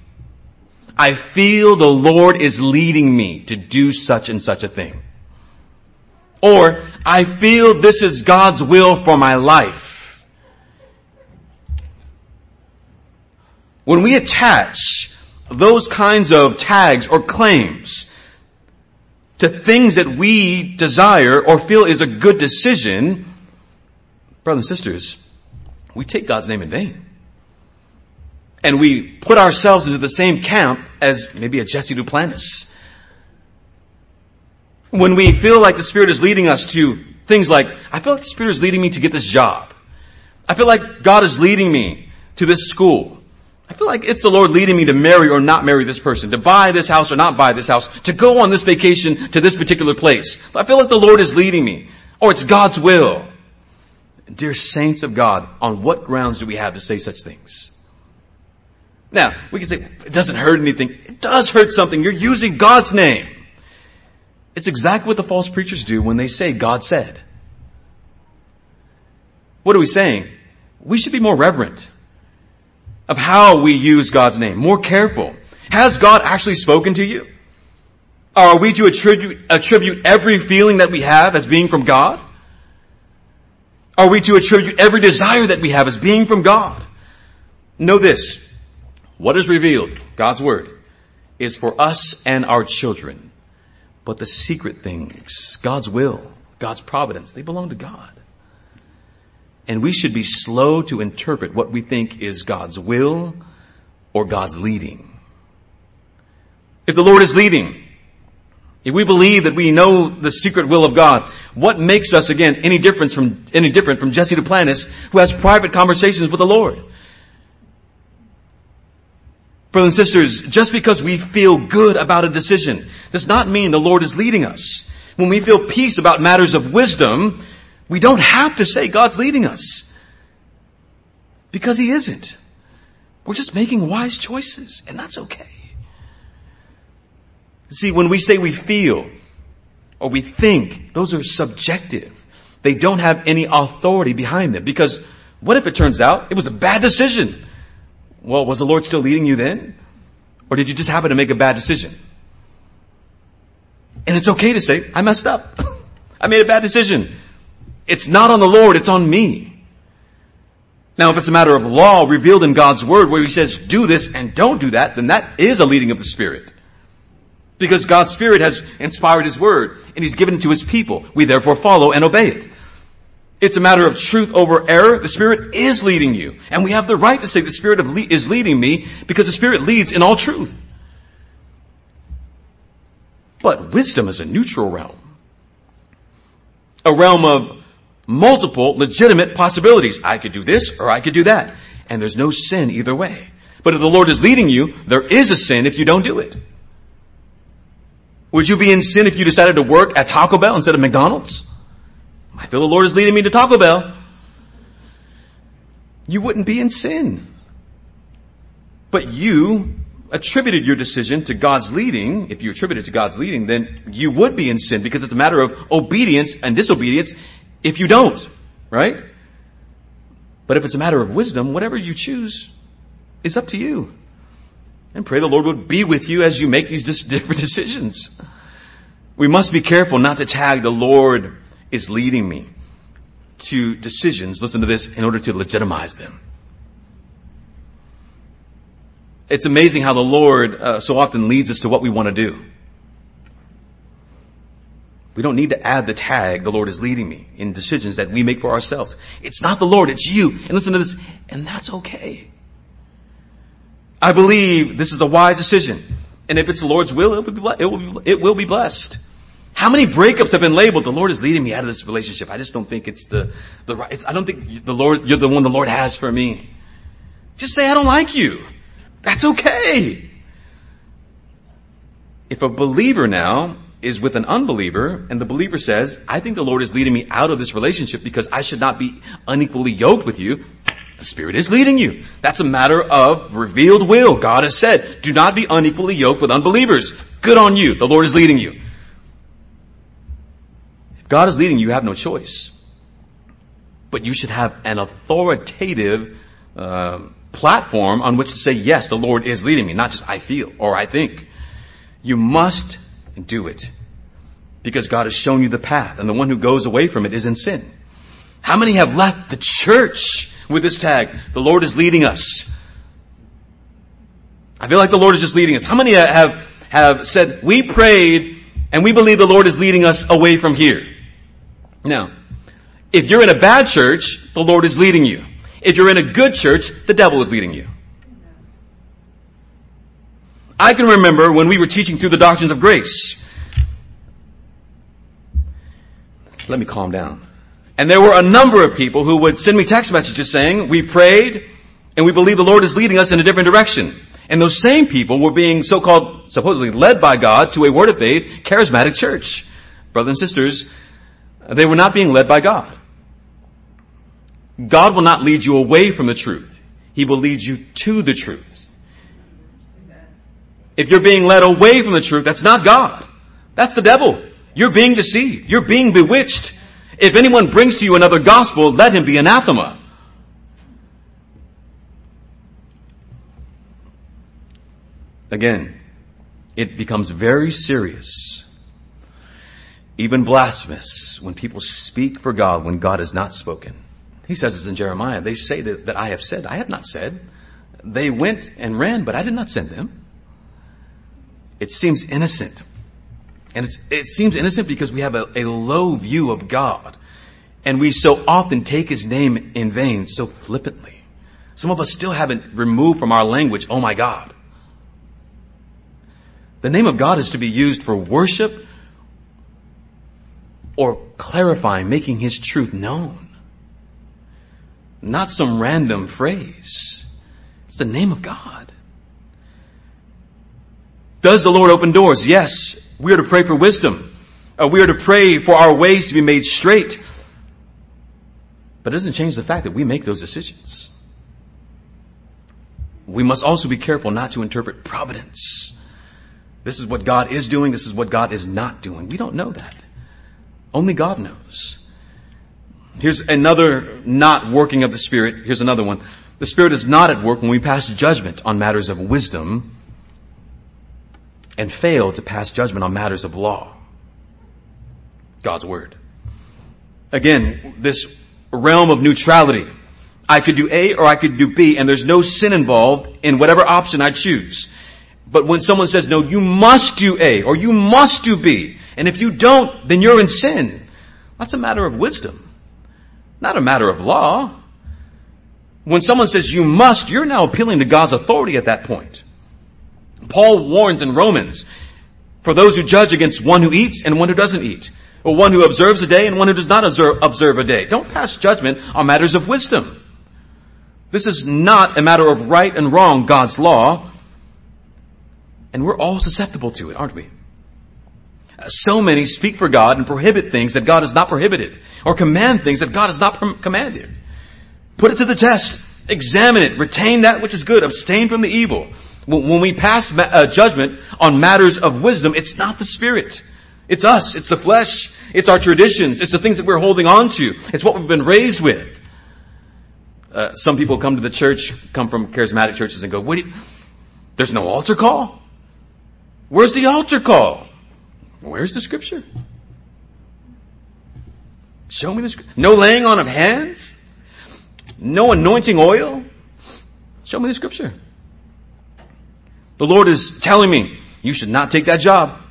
I feel the Lord is leading me to do such and such a thing. Or, I feel this is God's will for my life. When we attach those kinds of tags or claims to things that we desire or feel is a good decision, brothers and sisters, we take God's name in vain. And we put ourselves into the same camp as maybe a Jesse Duplantis when we feel like the Spirit is leading us to things like, I feel like the Spirit is leading me to get this job. I feel like God is leading me to this school. I feel like it's the Lord leading me to marry or not marry this person, to buy this house or not buy this house, to go on this vacation to this particular place. I feel like the Lord is leading me, or it's God's will. Dear saints of God, on what grounds do we have to say such things? Now, we can say, it doesn't hurt anything. It does hurt something. You're using God's name. It's exactly what the false preachers do when they say God said. What are we saying? We should be more reverent of how we use God's name, more careful. Has God actually spoken to you? Are we to attribute, attribute every feeling that we have as being from God? Are we to attribute every desire that we have as being from God? Know this. What is revealed, God's Word, is for us and our children but the secret things, God's will, God's providence, they belong to God. And we should be slow to interpret what we think is God's will or God's leading. If the Lord is leading, if we believe that we know the secret will of God, what makes us again any different from any different from Jesse Duplantis who has private conversations with the Lord? Brothers and sisters, just because we feel good about a decision does not mean the Lord is leading us. When we feel peace about matters of wisdom, we don't have to say God's leading us. Because He isn't. We're just making wise choices, and that's okay. See, when we say we feel, or we think, those are subjective. They don't have any authority behind them, because what if it turns out it was a bad decision? Well, was the Lord still leading you then? Or did you just happen to make a bad decision? And it's okay to say, I messed up. I made a bad decision. It's not on the Lord, it's on me. Now, if it's a matter of law revealed in God's Word where He says, do this and don't do that, then that is a leading of the Spirit. Because God's Spirit has inspired His Word and He's given it to His people. We therefore follow and obey it. It's a matter of truth over error. The Spirit is leading you. And we have the right to say the Spirit le- is leading me because the Spirit leads in all truth. But wisdom is a neutral realm. A realm of multiple legitimate possibilities. I could do this or I could do that. And there's no sin either way. But if the Lord is leading you, there is a sin if you don't do it. Would you be in sin if you decided to work at Taco Bell instead of McDonald's? I feel the Lord is leading me to Taco Bell. You wouldn't be in sin. But you attributed your decision to God's leading. If you attributed to God's leading, then you would be in sin because it's a matter of obedience and disobedience if you don't. Right? But if it's a matter of wisdom, whatever you choose is up to you. And pray the Lord would be with you as you make these different decisions. We must be careful not to tag the Lord is leading me to decisions, listen to this, in order to legitimize them. It's amazing how the Lord uh, so often leads us to what we want to do. We don't need to add the tag, the Lord is leading me in decisions that we make for ourselves. It's not the Lord, it's you. And listen to this, and that's okay. I believe this is a wise decision. And if it's the Lord's will, it will be, it will be, it will be blessed. How many breakups have been labeled? The Lord is leading me out of this relationship. I just don't think it's the, the right, I don't think the Lord, you're the one the Lord has for me. Just say, I don't like you. That's okay. If a believer now is with an unbeliever and the believer says, I think the Lord is leading me out of this relationship because I should not be unequally yoked with you. The Spirit is leading you. That's a matter of revealed will. God has said, do not be unequally yoked with unbelievers. Good on you. The Lord is leading you. God is leading you, you have no choice. But you should have an authoritative uh, platform on which to say, yes, the Lord is leading me, not just I feel or I think. You must do it. Because God has shown you the path and the one who goes away from it is in sin. How many have left the church with this tag? The Lord is leading us. I feel like the Lord is just leading us. How many have, have said, we prayed and we believe the Lord is leading us away from here? Now, if you're in a bad church, the Lord is leading you. If you're in a good church, the devil is leading you. I can remember when we were teaching through the doctrines of grace. Let me calm down. And there were a number of people who would send me text messages saying, we prayed and we believe the Lord is leading us in a different direction. And those same people were being so-called, supposedly led by God to a word of faith, charismatic church. Brothers and sisters, they were not being led by God. God will not lead you away from the truth. He will lead you to the truth. If you're being led away from the truth, that's not God. That's the devil. You're being deceived. You're being bewitched. If anyone brings to you another gospel, let him be anathema. Again, it becomes very serious, even blasphemous, when people speak for God when God has not spoken. He says this in Jeremiah. They say that, that I have said. I have not said. They went and ran, but I did not send them. It seems innocent. And it seems innocent because we have a, a low view of God. And we so often take His name in vain so flippantly. Some of us still haven't removed from our language, oh my God. The name of God is to be used for worship or clarifying, making His truth known. Not some random phrase. It's the name of God. Does the Lord open doors? Yes. We are to pray for wisdom. Uh, we are to pray for our ways to be made straight. But it doesn't change the fact that we make those decisions. We must also be careful not to interpret providence. This is what God is doing. This is what God is not doing. We don't know that. Only God knows. Here's another not working of the Spirit. Here's another one. The Spirit is not at work when we pass judgment on matters of wisdom and fail to pass judgment on matters of law. God's word. Again, this realm of neutrality. I could do A or I could do B and there's no sin involved in whatever option I choose. But when someone says, no, you must do A or you must do B, and if you don't, then you're in sin. That's a matter of wisdom, not a matter of law. When someone says you must, you're now appealing to God's authority at that point. Paul warns in Romans for those who judge against one who eats and one who doesn't eat, or one who observes a day and one who does not observe, observe a day. Don't pass judgment on matters of wisdom. This is not a matter of right and wrong, God's law. And we're all susceptible to it, aren't we? So many speak for God and prohibit things that God has not prohibited, or command things that God has not commanded. Put it to the test. Examine it. Retain that which is good. Abstain from the evil. When we pass uh, judgment on matters of wisdom, it's not the Spirit. It's us. It's the flesh. It's our traditions. It's the things that we're holding on to. It's what we've been raised with. Uh, some people come to the church, come from charismatic churches and go, what do you, there's no altar call? Where's the altar call? Where's the scripture? Show me the scripture. No laying on of hands? No anointing oil? Show me the scripture. The Lord is telling me, you should not take that job.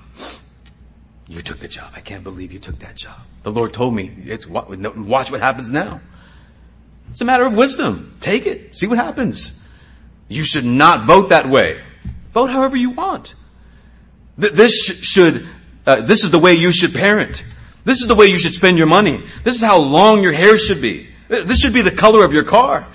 You took the job. I can't believe you took that job. The Lord told me, it's watch what happens now. It's a matter of wisdom. Take it. See what happens. You should not vote that way. Vote however you want. This should, uh, this is the way you should parent. This is the way you should spend your money. This is how long your hair should be. This should be the color of your car.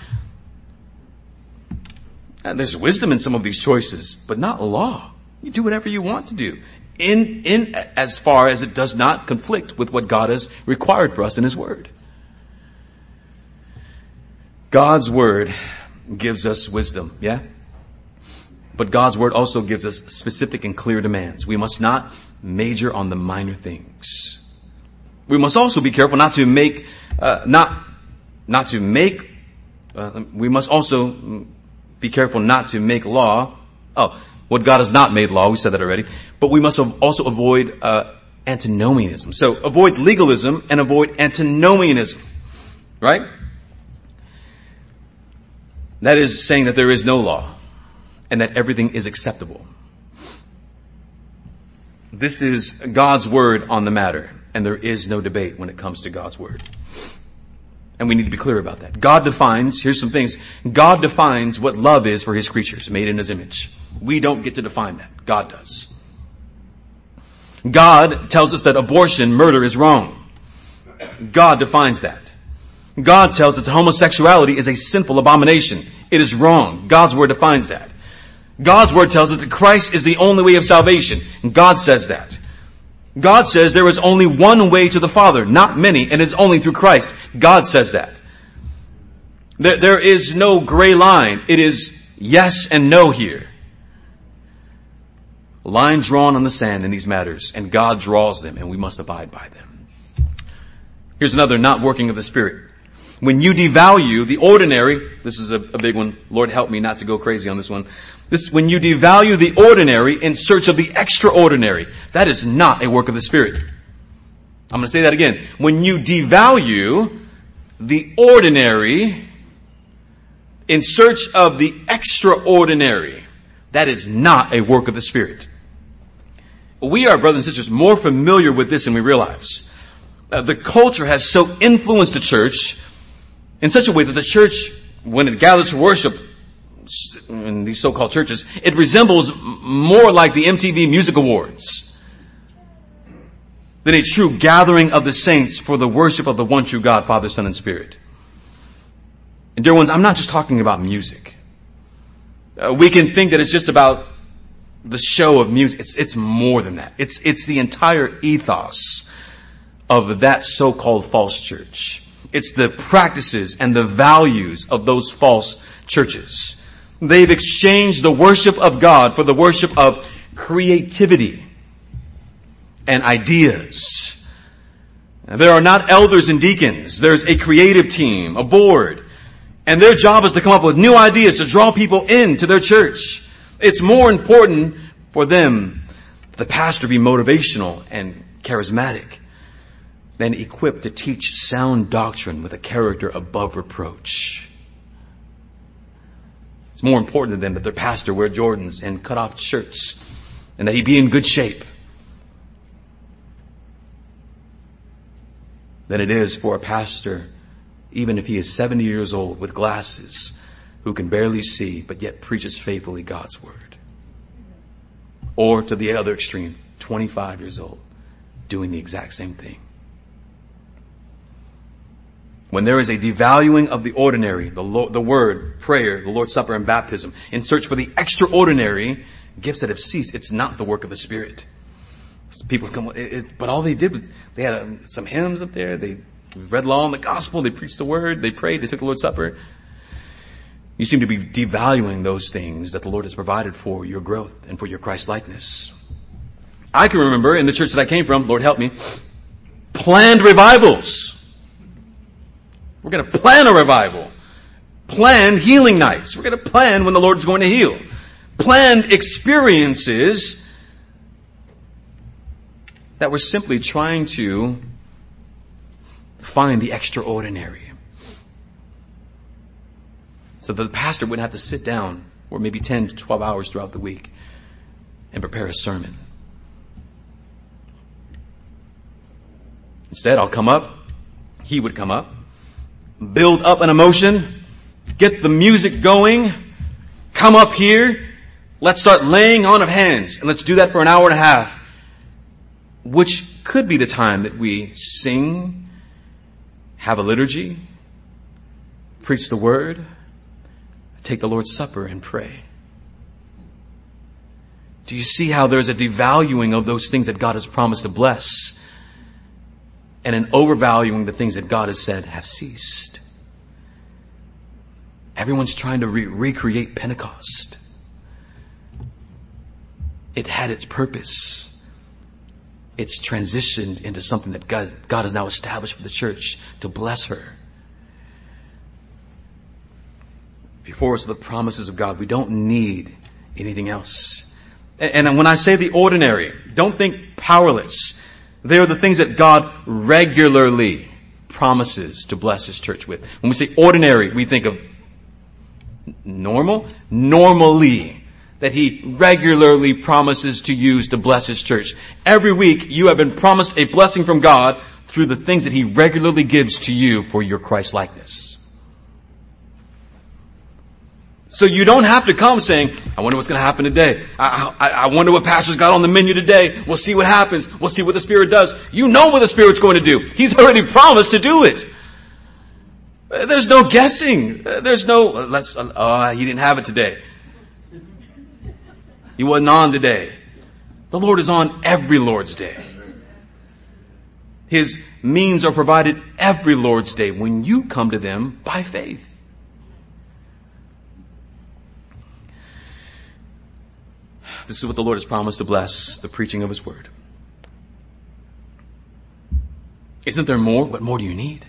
And there's wisdom in some of these choices, but not law. You do whatever you want to do. In, in, as far as it does not conflict with what God has required for us in His Word. God's Word gives us wisdom, yeah? But God's Word also gives us specific and clear demands. We must not major on the minor things. We must also be careful not to make, uh, not, not to make, uh, we must also be careful not to make law. Oh, what God has not made law, we said that already. But we must also avoid, uh, antinomianism. So avoid legalism and avoid antinomianism. Right? That is saying that there is no law and that everything is acceptable. This is God's word on the matter and there is no debate when it comes to God's word. And we need to be clear about that. God defines, here's some things, God defines what love is for his creatures made in his image. We don't get to define that. God does. God tells us that abortion, murder is wrong. God defines that. God tells us that homosexuality is a sinful abomination. It is wrong. God's word defines that. God's word tells us that Christ is the only way of salvation. And God says that. God says there is only one way to the Father, not many, and it's only through Christ. God says that. There, there is no gray line. It is yes and no here. Line drawn on the sand in these matters, and God draws them, and we must abide by them. Here's another not working of the Spirit. When you devalue the ordinary, this is a, a, big one. Lord help me not to go crazy on this one. This, when you devalue the ordinary in search of the extraordinary, that is not a work of the Spirit. I'm to say that again. When you devalue the ordinary in search of the extraordinary, that is not a work of the Spirit. We are, brothers and sisters, more familiar with this than we realize. Uh, the culture has so influenced the church in such a way that the church, when it gathers for worship in these so-called churches, it resembles more like the MTV Music Awards than a true gathering of the saints for the worship of the one true God, Father, Son, and Spirit. And dear ones, I'm not just talking about music. Uh, we can think that it's just about the show of music. It's, it's more than that. It's, it's the entire ethos of that so-called false church. It's the practices and the values of those false churches. They've exchanged the worship of God for the worship of creativity and ideas. There are not elders and deacons. There's a creative team, a board, and their job is to come up with new ideas to draw people into their church. It's more important for them, the pastor be motivational and charismatic than equipped to teach sound doctrine with a character above reproach. It's more important to them that their pastor wear Jordans and cut off shirts and that he be in good shape than it is for a pastor, even if he is 70 years old with glasses, who can barely see but yet preaches faithfully God's word. Or to the other extreme, 25 years old, doing the exact same thing. When there is a devaluing of the ordinary, the, Lord, the word, prayer, the Lord's Supper, and baptism, in search for the extraordinary gifts that have ceased, it's not the work of the Spirit. People come, it, it, but all they did was, they had um, some hymns up there, they read law and the gospel, they preached the word, they prayed, they took the Lord's Supper. You seem to be devaluing those things that the Lord has provided for your growth and for your Christ likeness. I can remember in the church that I came from, Lord help me, planned revivals. We're going to plan a revival. Plan healing nights. We're going to plan when the Lord's going to heal. Planned experiences that were simply trying to find the extraordinary. So that the pastor wouldn't have to sit down or maybe 10 to 12 hours throughout the week and prepare a sermon. Instead, I'll come up, he would come up, build up an emotion, get the music going, come up here, let's start laying on of hands, and let's do that for an hour and a half, which could be the time that we sing, have a liturgy, preach the word, take the Lord's Supper and pray. Do you see how there's a devaluing of those things that God has promised to bless and an overvaluing the things that God has said have ceased? Everyone's trying to re- recreate Pentecost. It had its purpose. It's transitioned into something that God, God has now established for the church to bless her. before us are the promises of God. We don't need anything else. And when I say the ordinary, don't think powerless. They are the things that God regularly promises to bless His church with. When we say ordinary, we think of normal, normally that He regularly promises to use to bless His church. Every week you have been promised a blessing from God through the things that He regularly gives to you for your Christ likeness. So you don't have to come saying, I wonder what's going to happen today. I, I, I, wonder what pastor's got on the menu today. We'll see what happens. We'll see what the Spirit does. You know what the Spirit's going to do. He's already promised to do it. Uh, there's no guessing. Uh, there's no, uh, let's, uh, oh, he didn't have it today. He wasn't on today. The Lord is on every Lord's day. His means are provided every Lord's day when you come to them by faith. This is what the Lord has promised to bless, the preaching of His Word. Isn't there more? What more do you need?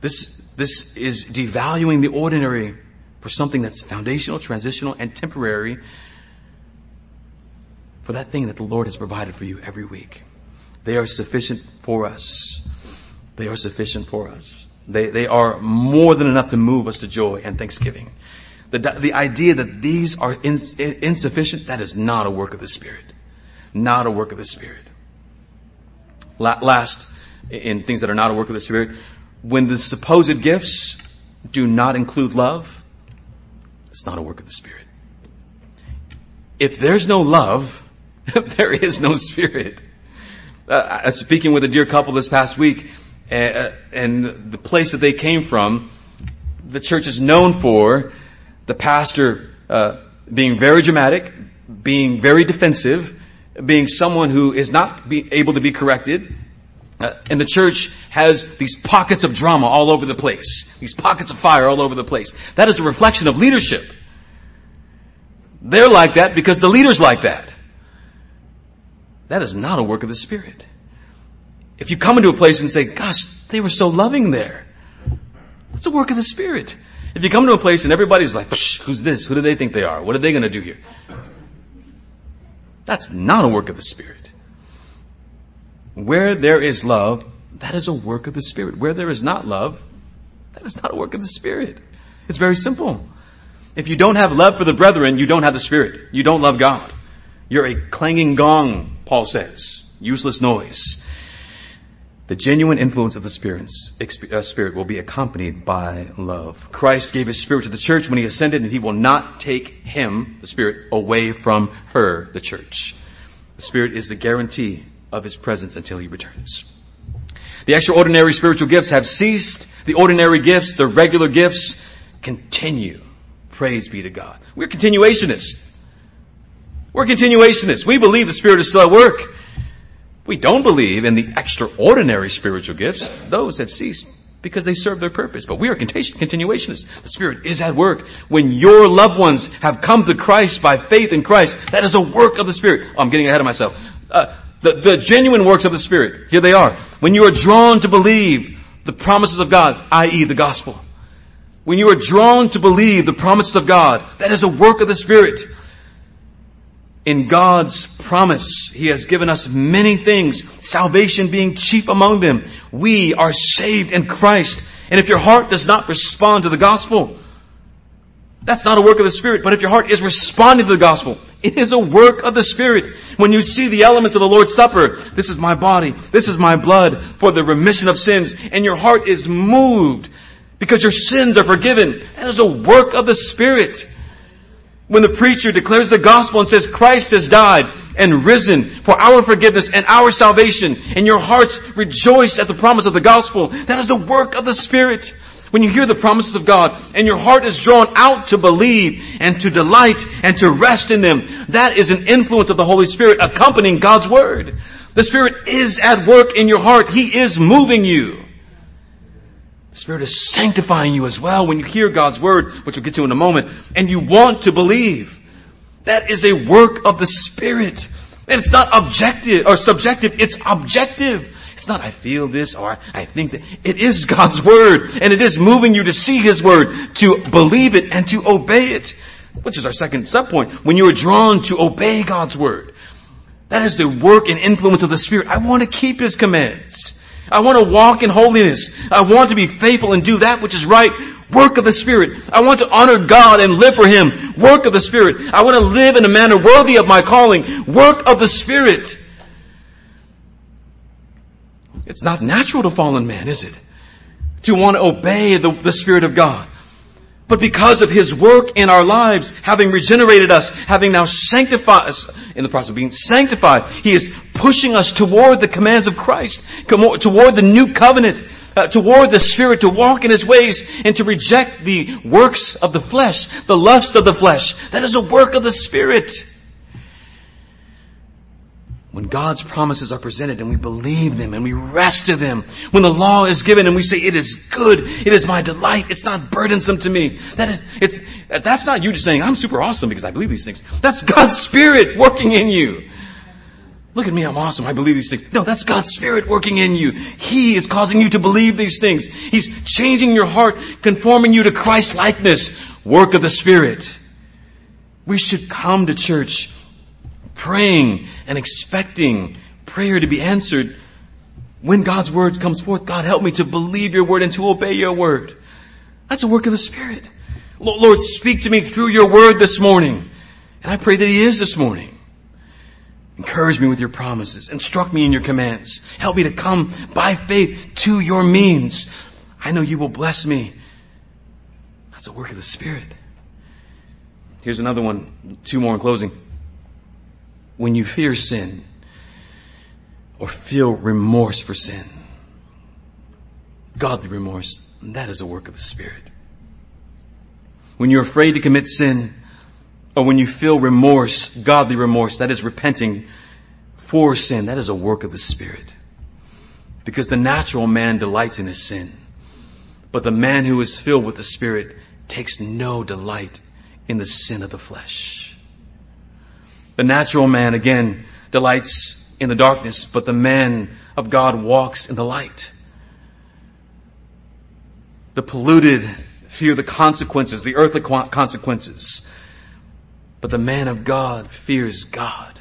This, this is devaluing the ordinary for something that's foundational, transitional, and temporary for that thing that the Lord has provided for you every week. They are sufficient for us. They are sufficient for us. They, they are more than enough to move us to joy and thanksgiving. The, the idea that these are ins, insufficient, that is not a work of the Spirit. Not a work of the Spirit. Last, in things that are not a work of the Spirit, when the supposed gifts do not include love, it's not a work of the Spirit. If there's no love, there is no Spirit. Uh, speaking with a dear couple this past week, uh, and the place that they came from, the church is known for the pastor uh, being very dramatic, being very defensive, being someone who is not able to be corrected. Uh, and the church has these pockets of drama all over the place, these pockets of fire all over the place. That is a reflection of leadership. They're like that because the leader's like that. That is not a work of the Spirit. If you come into a place and say, gosh, they were so loving there. That's a work of the Spirit. If you come to a place and everybody's like, who's this? Who do they think they are? What are they going to do here? That's not a work of the Spirit. Where there is love, that is a work of the Spirit. Where there is not love, that is not a work of the Spirit. It's very simple. If you don't have love for the brethren, you don't have the Spirit. You don't love God. You're a clanging gong, Paul says. Useless noise. The genuine influence of the uh, Spirit will be accompanied by love. Christ gave His Spirit to the church when He ascended and He will not take Him, the Spirit, away from her, the church. The Spirit is the guarantee of His presence until He returns. The extraordinary spiritual gifts have ceased. The ordinary gifts, the regular gifts, continue. Praise be to God. We're continuationists. We're continuationists. We believe the Spirit is still at work. We don't believe in the extraordinary spiritual gifts. Those have ceased because they serve their purpose. But we are continuationists. The Spirit is at work. When your loved ones have come to Christ by faith in Christ, that is a work of the Spirit. Oh, I'm getting ahead of myself. Uh, the, the genuine works of the Spirit. Here they are. When you are drawn to believe the promises of God, i.e. the gospel. When you are drawn to believe the promises of God, that is a work of the Spirit. In God's promise, He has given us many things, salvation being chief among them. We are saved in Christ. And if your heart does not respond to the gospel, that's not a work of the Spirit, but if your heart is responding to the gospel, it is a work of the Spirit. When you see the elements of the Lord's Supper, this is my body, this is my blood for the remission of sins, and your heart is moved because your sins are forgiven, that is a work of the Spirit. When the preacher declares the gospel and says Christ has died and risen for our forgiveness and our salvation, and your hearts rejoice at the promise of the gospel, that is the work of the Spirit. When you hear the promises of God and your heart is drawn out to believe and to delight and to rest in them, that is an influence of the Holy Spirit accompanying God's Word. The Spirit is at work in your heart. He is moving you. Spirit is sanctifying you as well when you hear God's Word, which we'll get to in a moment, and you want to believe. That is a work of the Spirit. And it's not objective or subjective, it's objective. It's not I feel this or I think that. It is God's Word and it is moving you to see His Word, to believe it and to obey it. Which is our second sub point. When you are drawn to obey God's Word. That is the work and influence of the Spirit. I want to keep His commands. I want to walk in holiness. I want to be faithful and do that which is right. Work of the Spirit. I want to honor God and live for Him. Work of the Spirit. I want to live in a manner worthy of my calling. Work of the Spirit. It's not natural to fallen man, is it? To want to obey the, the Spirit of God. But because of His work in our lives, having regenerated us, having now sanctified us, in the process of being sanctified, He is pushing us toward the commands of Christ, toward the new covenant, uh, toward the Spirit, to walk in His ways, and to reject the works of the flesh, the lust of the flesh. That is a work of the Spirit. When God's promises are presented and we believe them and we rest in them, when the law is given and we say it is good, it is my delight, it's not burdensome to me. That is, it's, that's not you just saying, I'm super awesome because I believe these things. That's God's Spirit working in you. Look at me, I'm awesome, I believe these things. No, that's God's Spirit working in you. He is causing you to believe these things. He's changing your heart, conforming you to Christ likeness. Work of the Spirit. We should come to church praying and expecting prayer to be answered, when God's word comes forth, God help me to believe your word and to obey your word. That's a work of the Spirit. Lord, speak to me through your word this morning. And I pray that He is this morning. Encourage me with your promises. Instruct me in your commands. Help me to come by faith to your means. I know you will bless me. That's a work of the Spirit. Here's another one, two more in closing when you fear sin or feel remorse for sin. Godly remorse, that is a work of the Spirit. When you're afraid to commit sin or when you feel remorse, godly remorse, that is repenting for sin, that is a work of the Spirit. Because the natural man delights in his sin. But the man who is filled with the Spirit takes no delight in the sin of the flesh. The natural man, again, delights in the darkness, but the man of God walks in the light. The polluted fear the consequences, the earthly consequences. But the man of God fears God.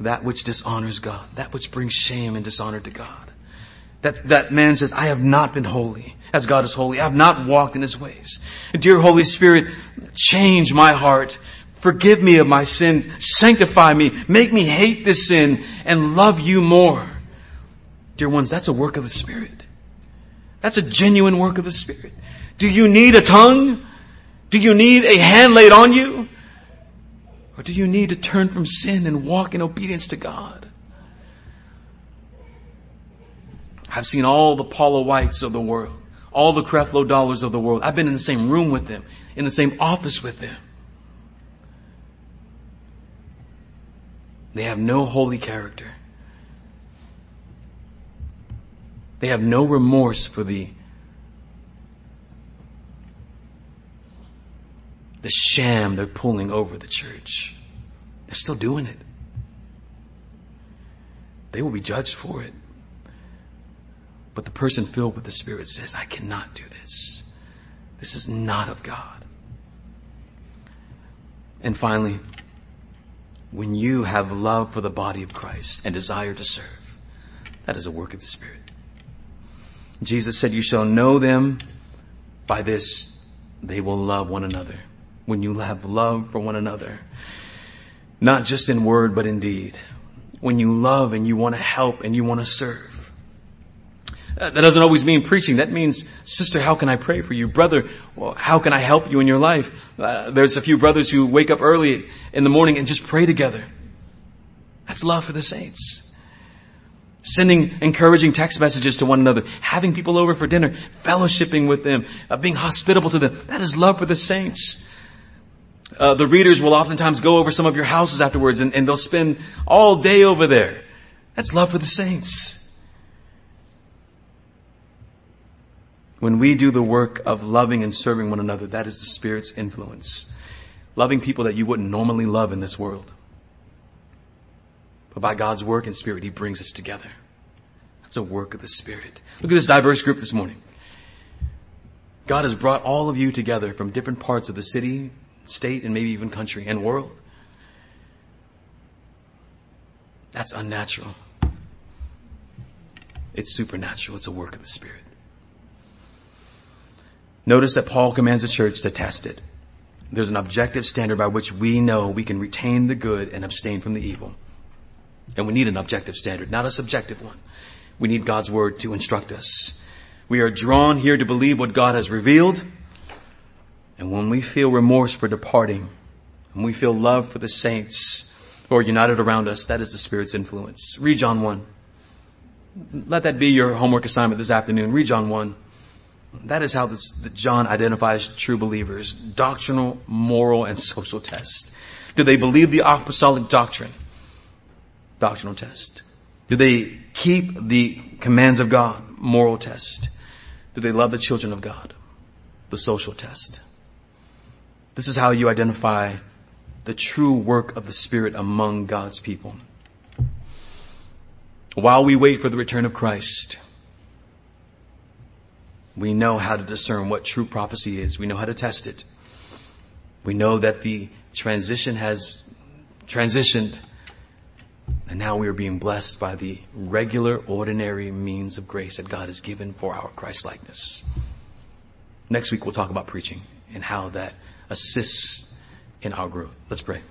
That which dishonors God, that which brings shame and dishonor to God. That, that man says, I have not been holy as God is holy. I have not walked in his ways. Dear Holy Spirit, change my heart Forgive me of my sin. Sanctify me. Make me hate this sin and love you more. Dear ones, that's a work of the Spirit. That's a genuine work of the Spirit. Do you need a tongue? Do you need a hand laid on you? Or do you need to turn from sin and walk in obedience to God? I've seen all the Paula Whites of the world, all the Creflo Dollars of the world. I've been in the same room with them, in the same office with them. They have no holy character. They have no remorse for the the sham they're pulling over the church. They're still doing it. They will be judged for it. But the person filled with the Spirit says, I cannot do this. This is not of God. And finally, when you have love for the body of Christ and desire to serve, that is a work of the Spirit. Jesus said, you shall know them by this, they will love one another. When you have love for one another, not just in word, but in deed. When you love and you want to help and you want to serve. That doesn't always mean preaching. That means, sister, how can I pray for you? Brother, how can I help you in your life? Uh, there's a few brothers who wake up early in the morning and just pray together. That's love for the saints. Sending encouraging text messages to one another, having people over for dinner, fellowshipping with them, uh, being hospitable to them. That is love for the saints. Uh, the readers will oftentimes go over some of your houses afterwards and, and they'll spend all day over there. That's love for the saints. When we do the work of loving and serving one another, that is the Spirit's influence. Loving people that you wouldn't normally love in this world. But by God's work and Spirit, He brings us together. That's a work of the Spirit. Look at this diverse group this morning. God has brought all of you together from different parts of the city, state, and maybe even country and world. That's unnatural. It's supernatural. It's a work of the Spirit. Notice that Paul commands the church to test it. There's an objective standard by which we know we can retain the good and abstain from the evil. And we need an objective standard, not a subjective one. We need God's word to instruct us. We are drawn here to believe what God has revealed. And when we feel remorse for departing, and we feel love for the saints who are united around us, that is the Spirit's influence. Read John 1. Let that be your homework assignment this afternoon. Read John 1. That is how this, John identifies true believers. Doctrinal, moral, and social test. Do they believe the apostolic doctrine? doctrinal test? Do they keep the commands of God? Moral test. Do they love the children of God? The social test. This is how you identify the true work of the Spirit among God's people. While we wait for the return of Christ, we know how to discern what true prophecy is. We know how to test it. We know that the transition has transitioned and now we are being blessed by the regular, ordinary means of grace that God has given for our Christ likeness. Next week we'll talk about preaching and how that assists in our growth. Let's pray.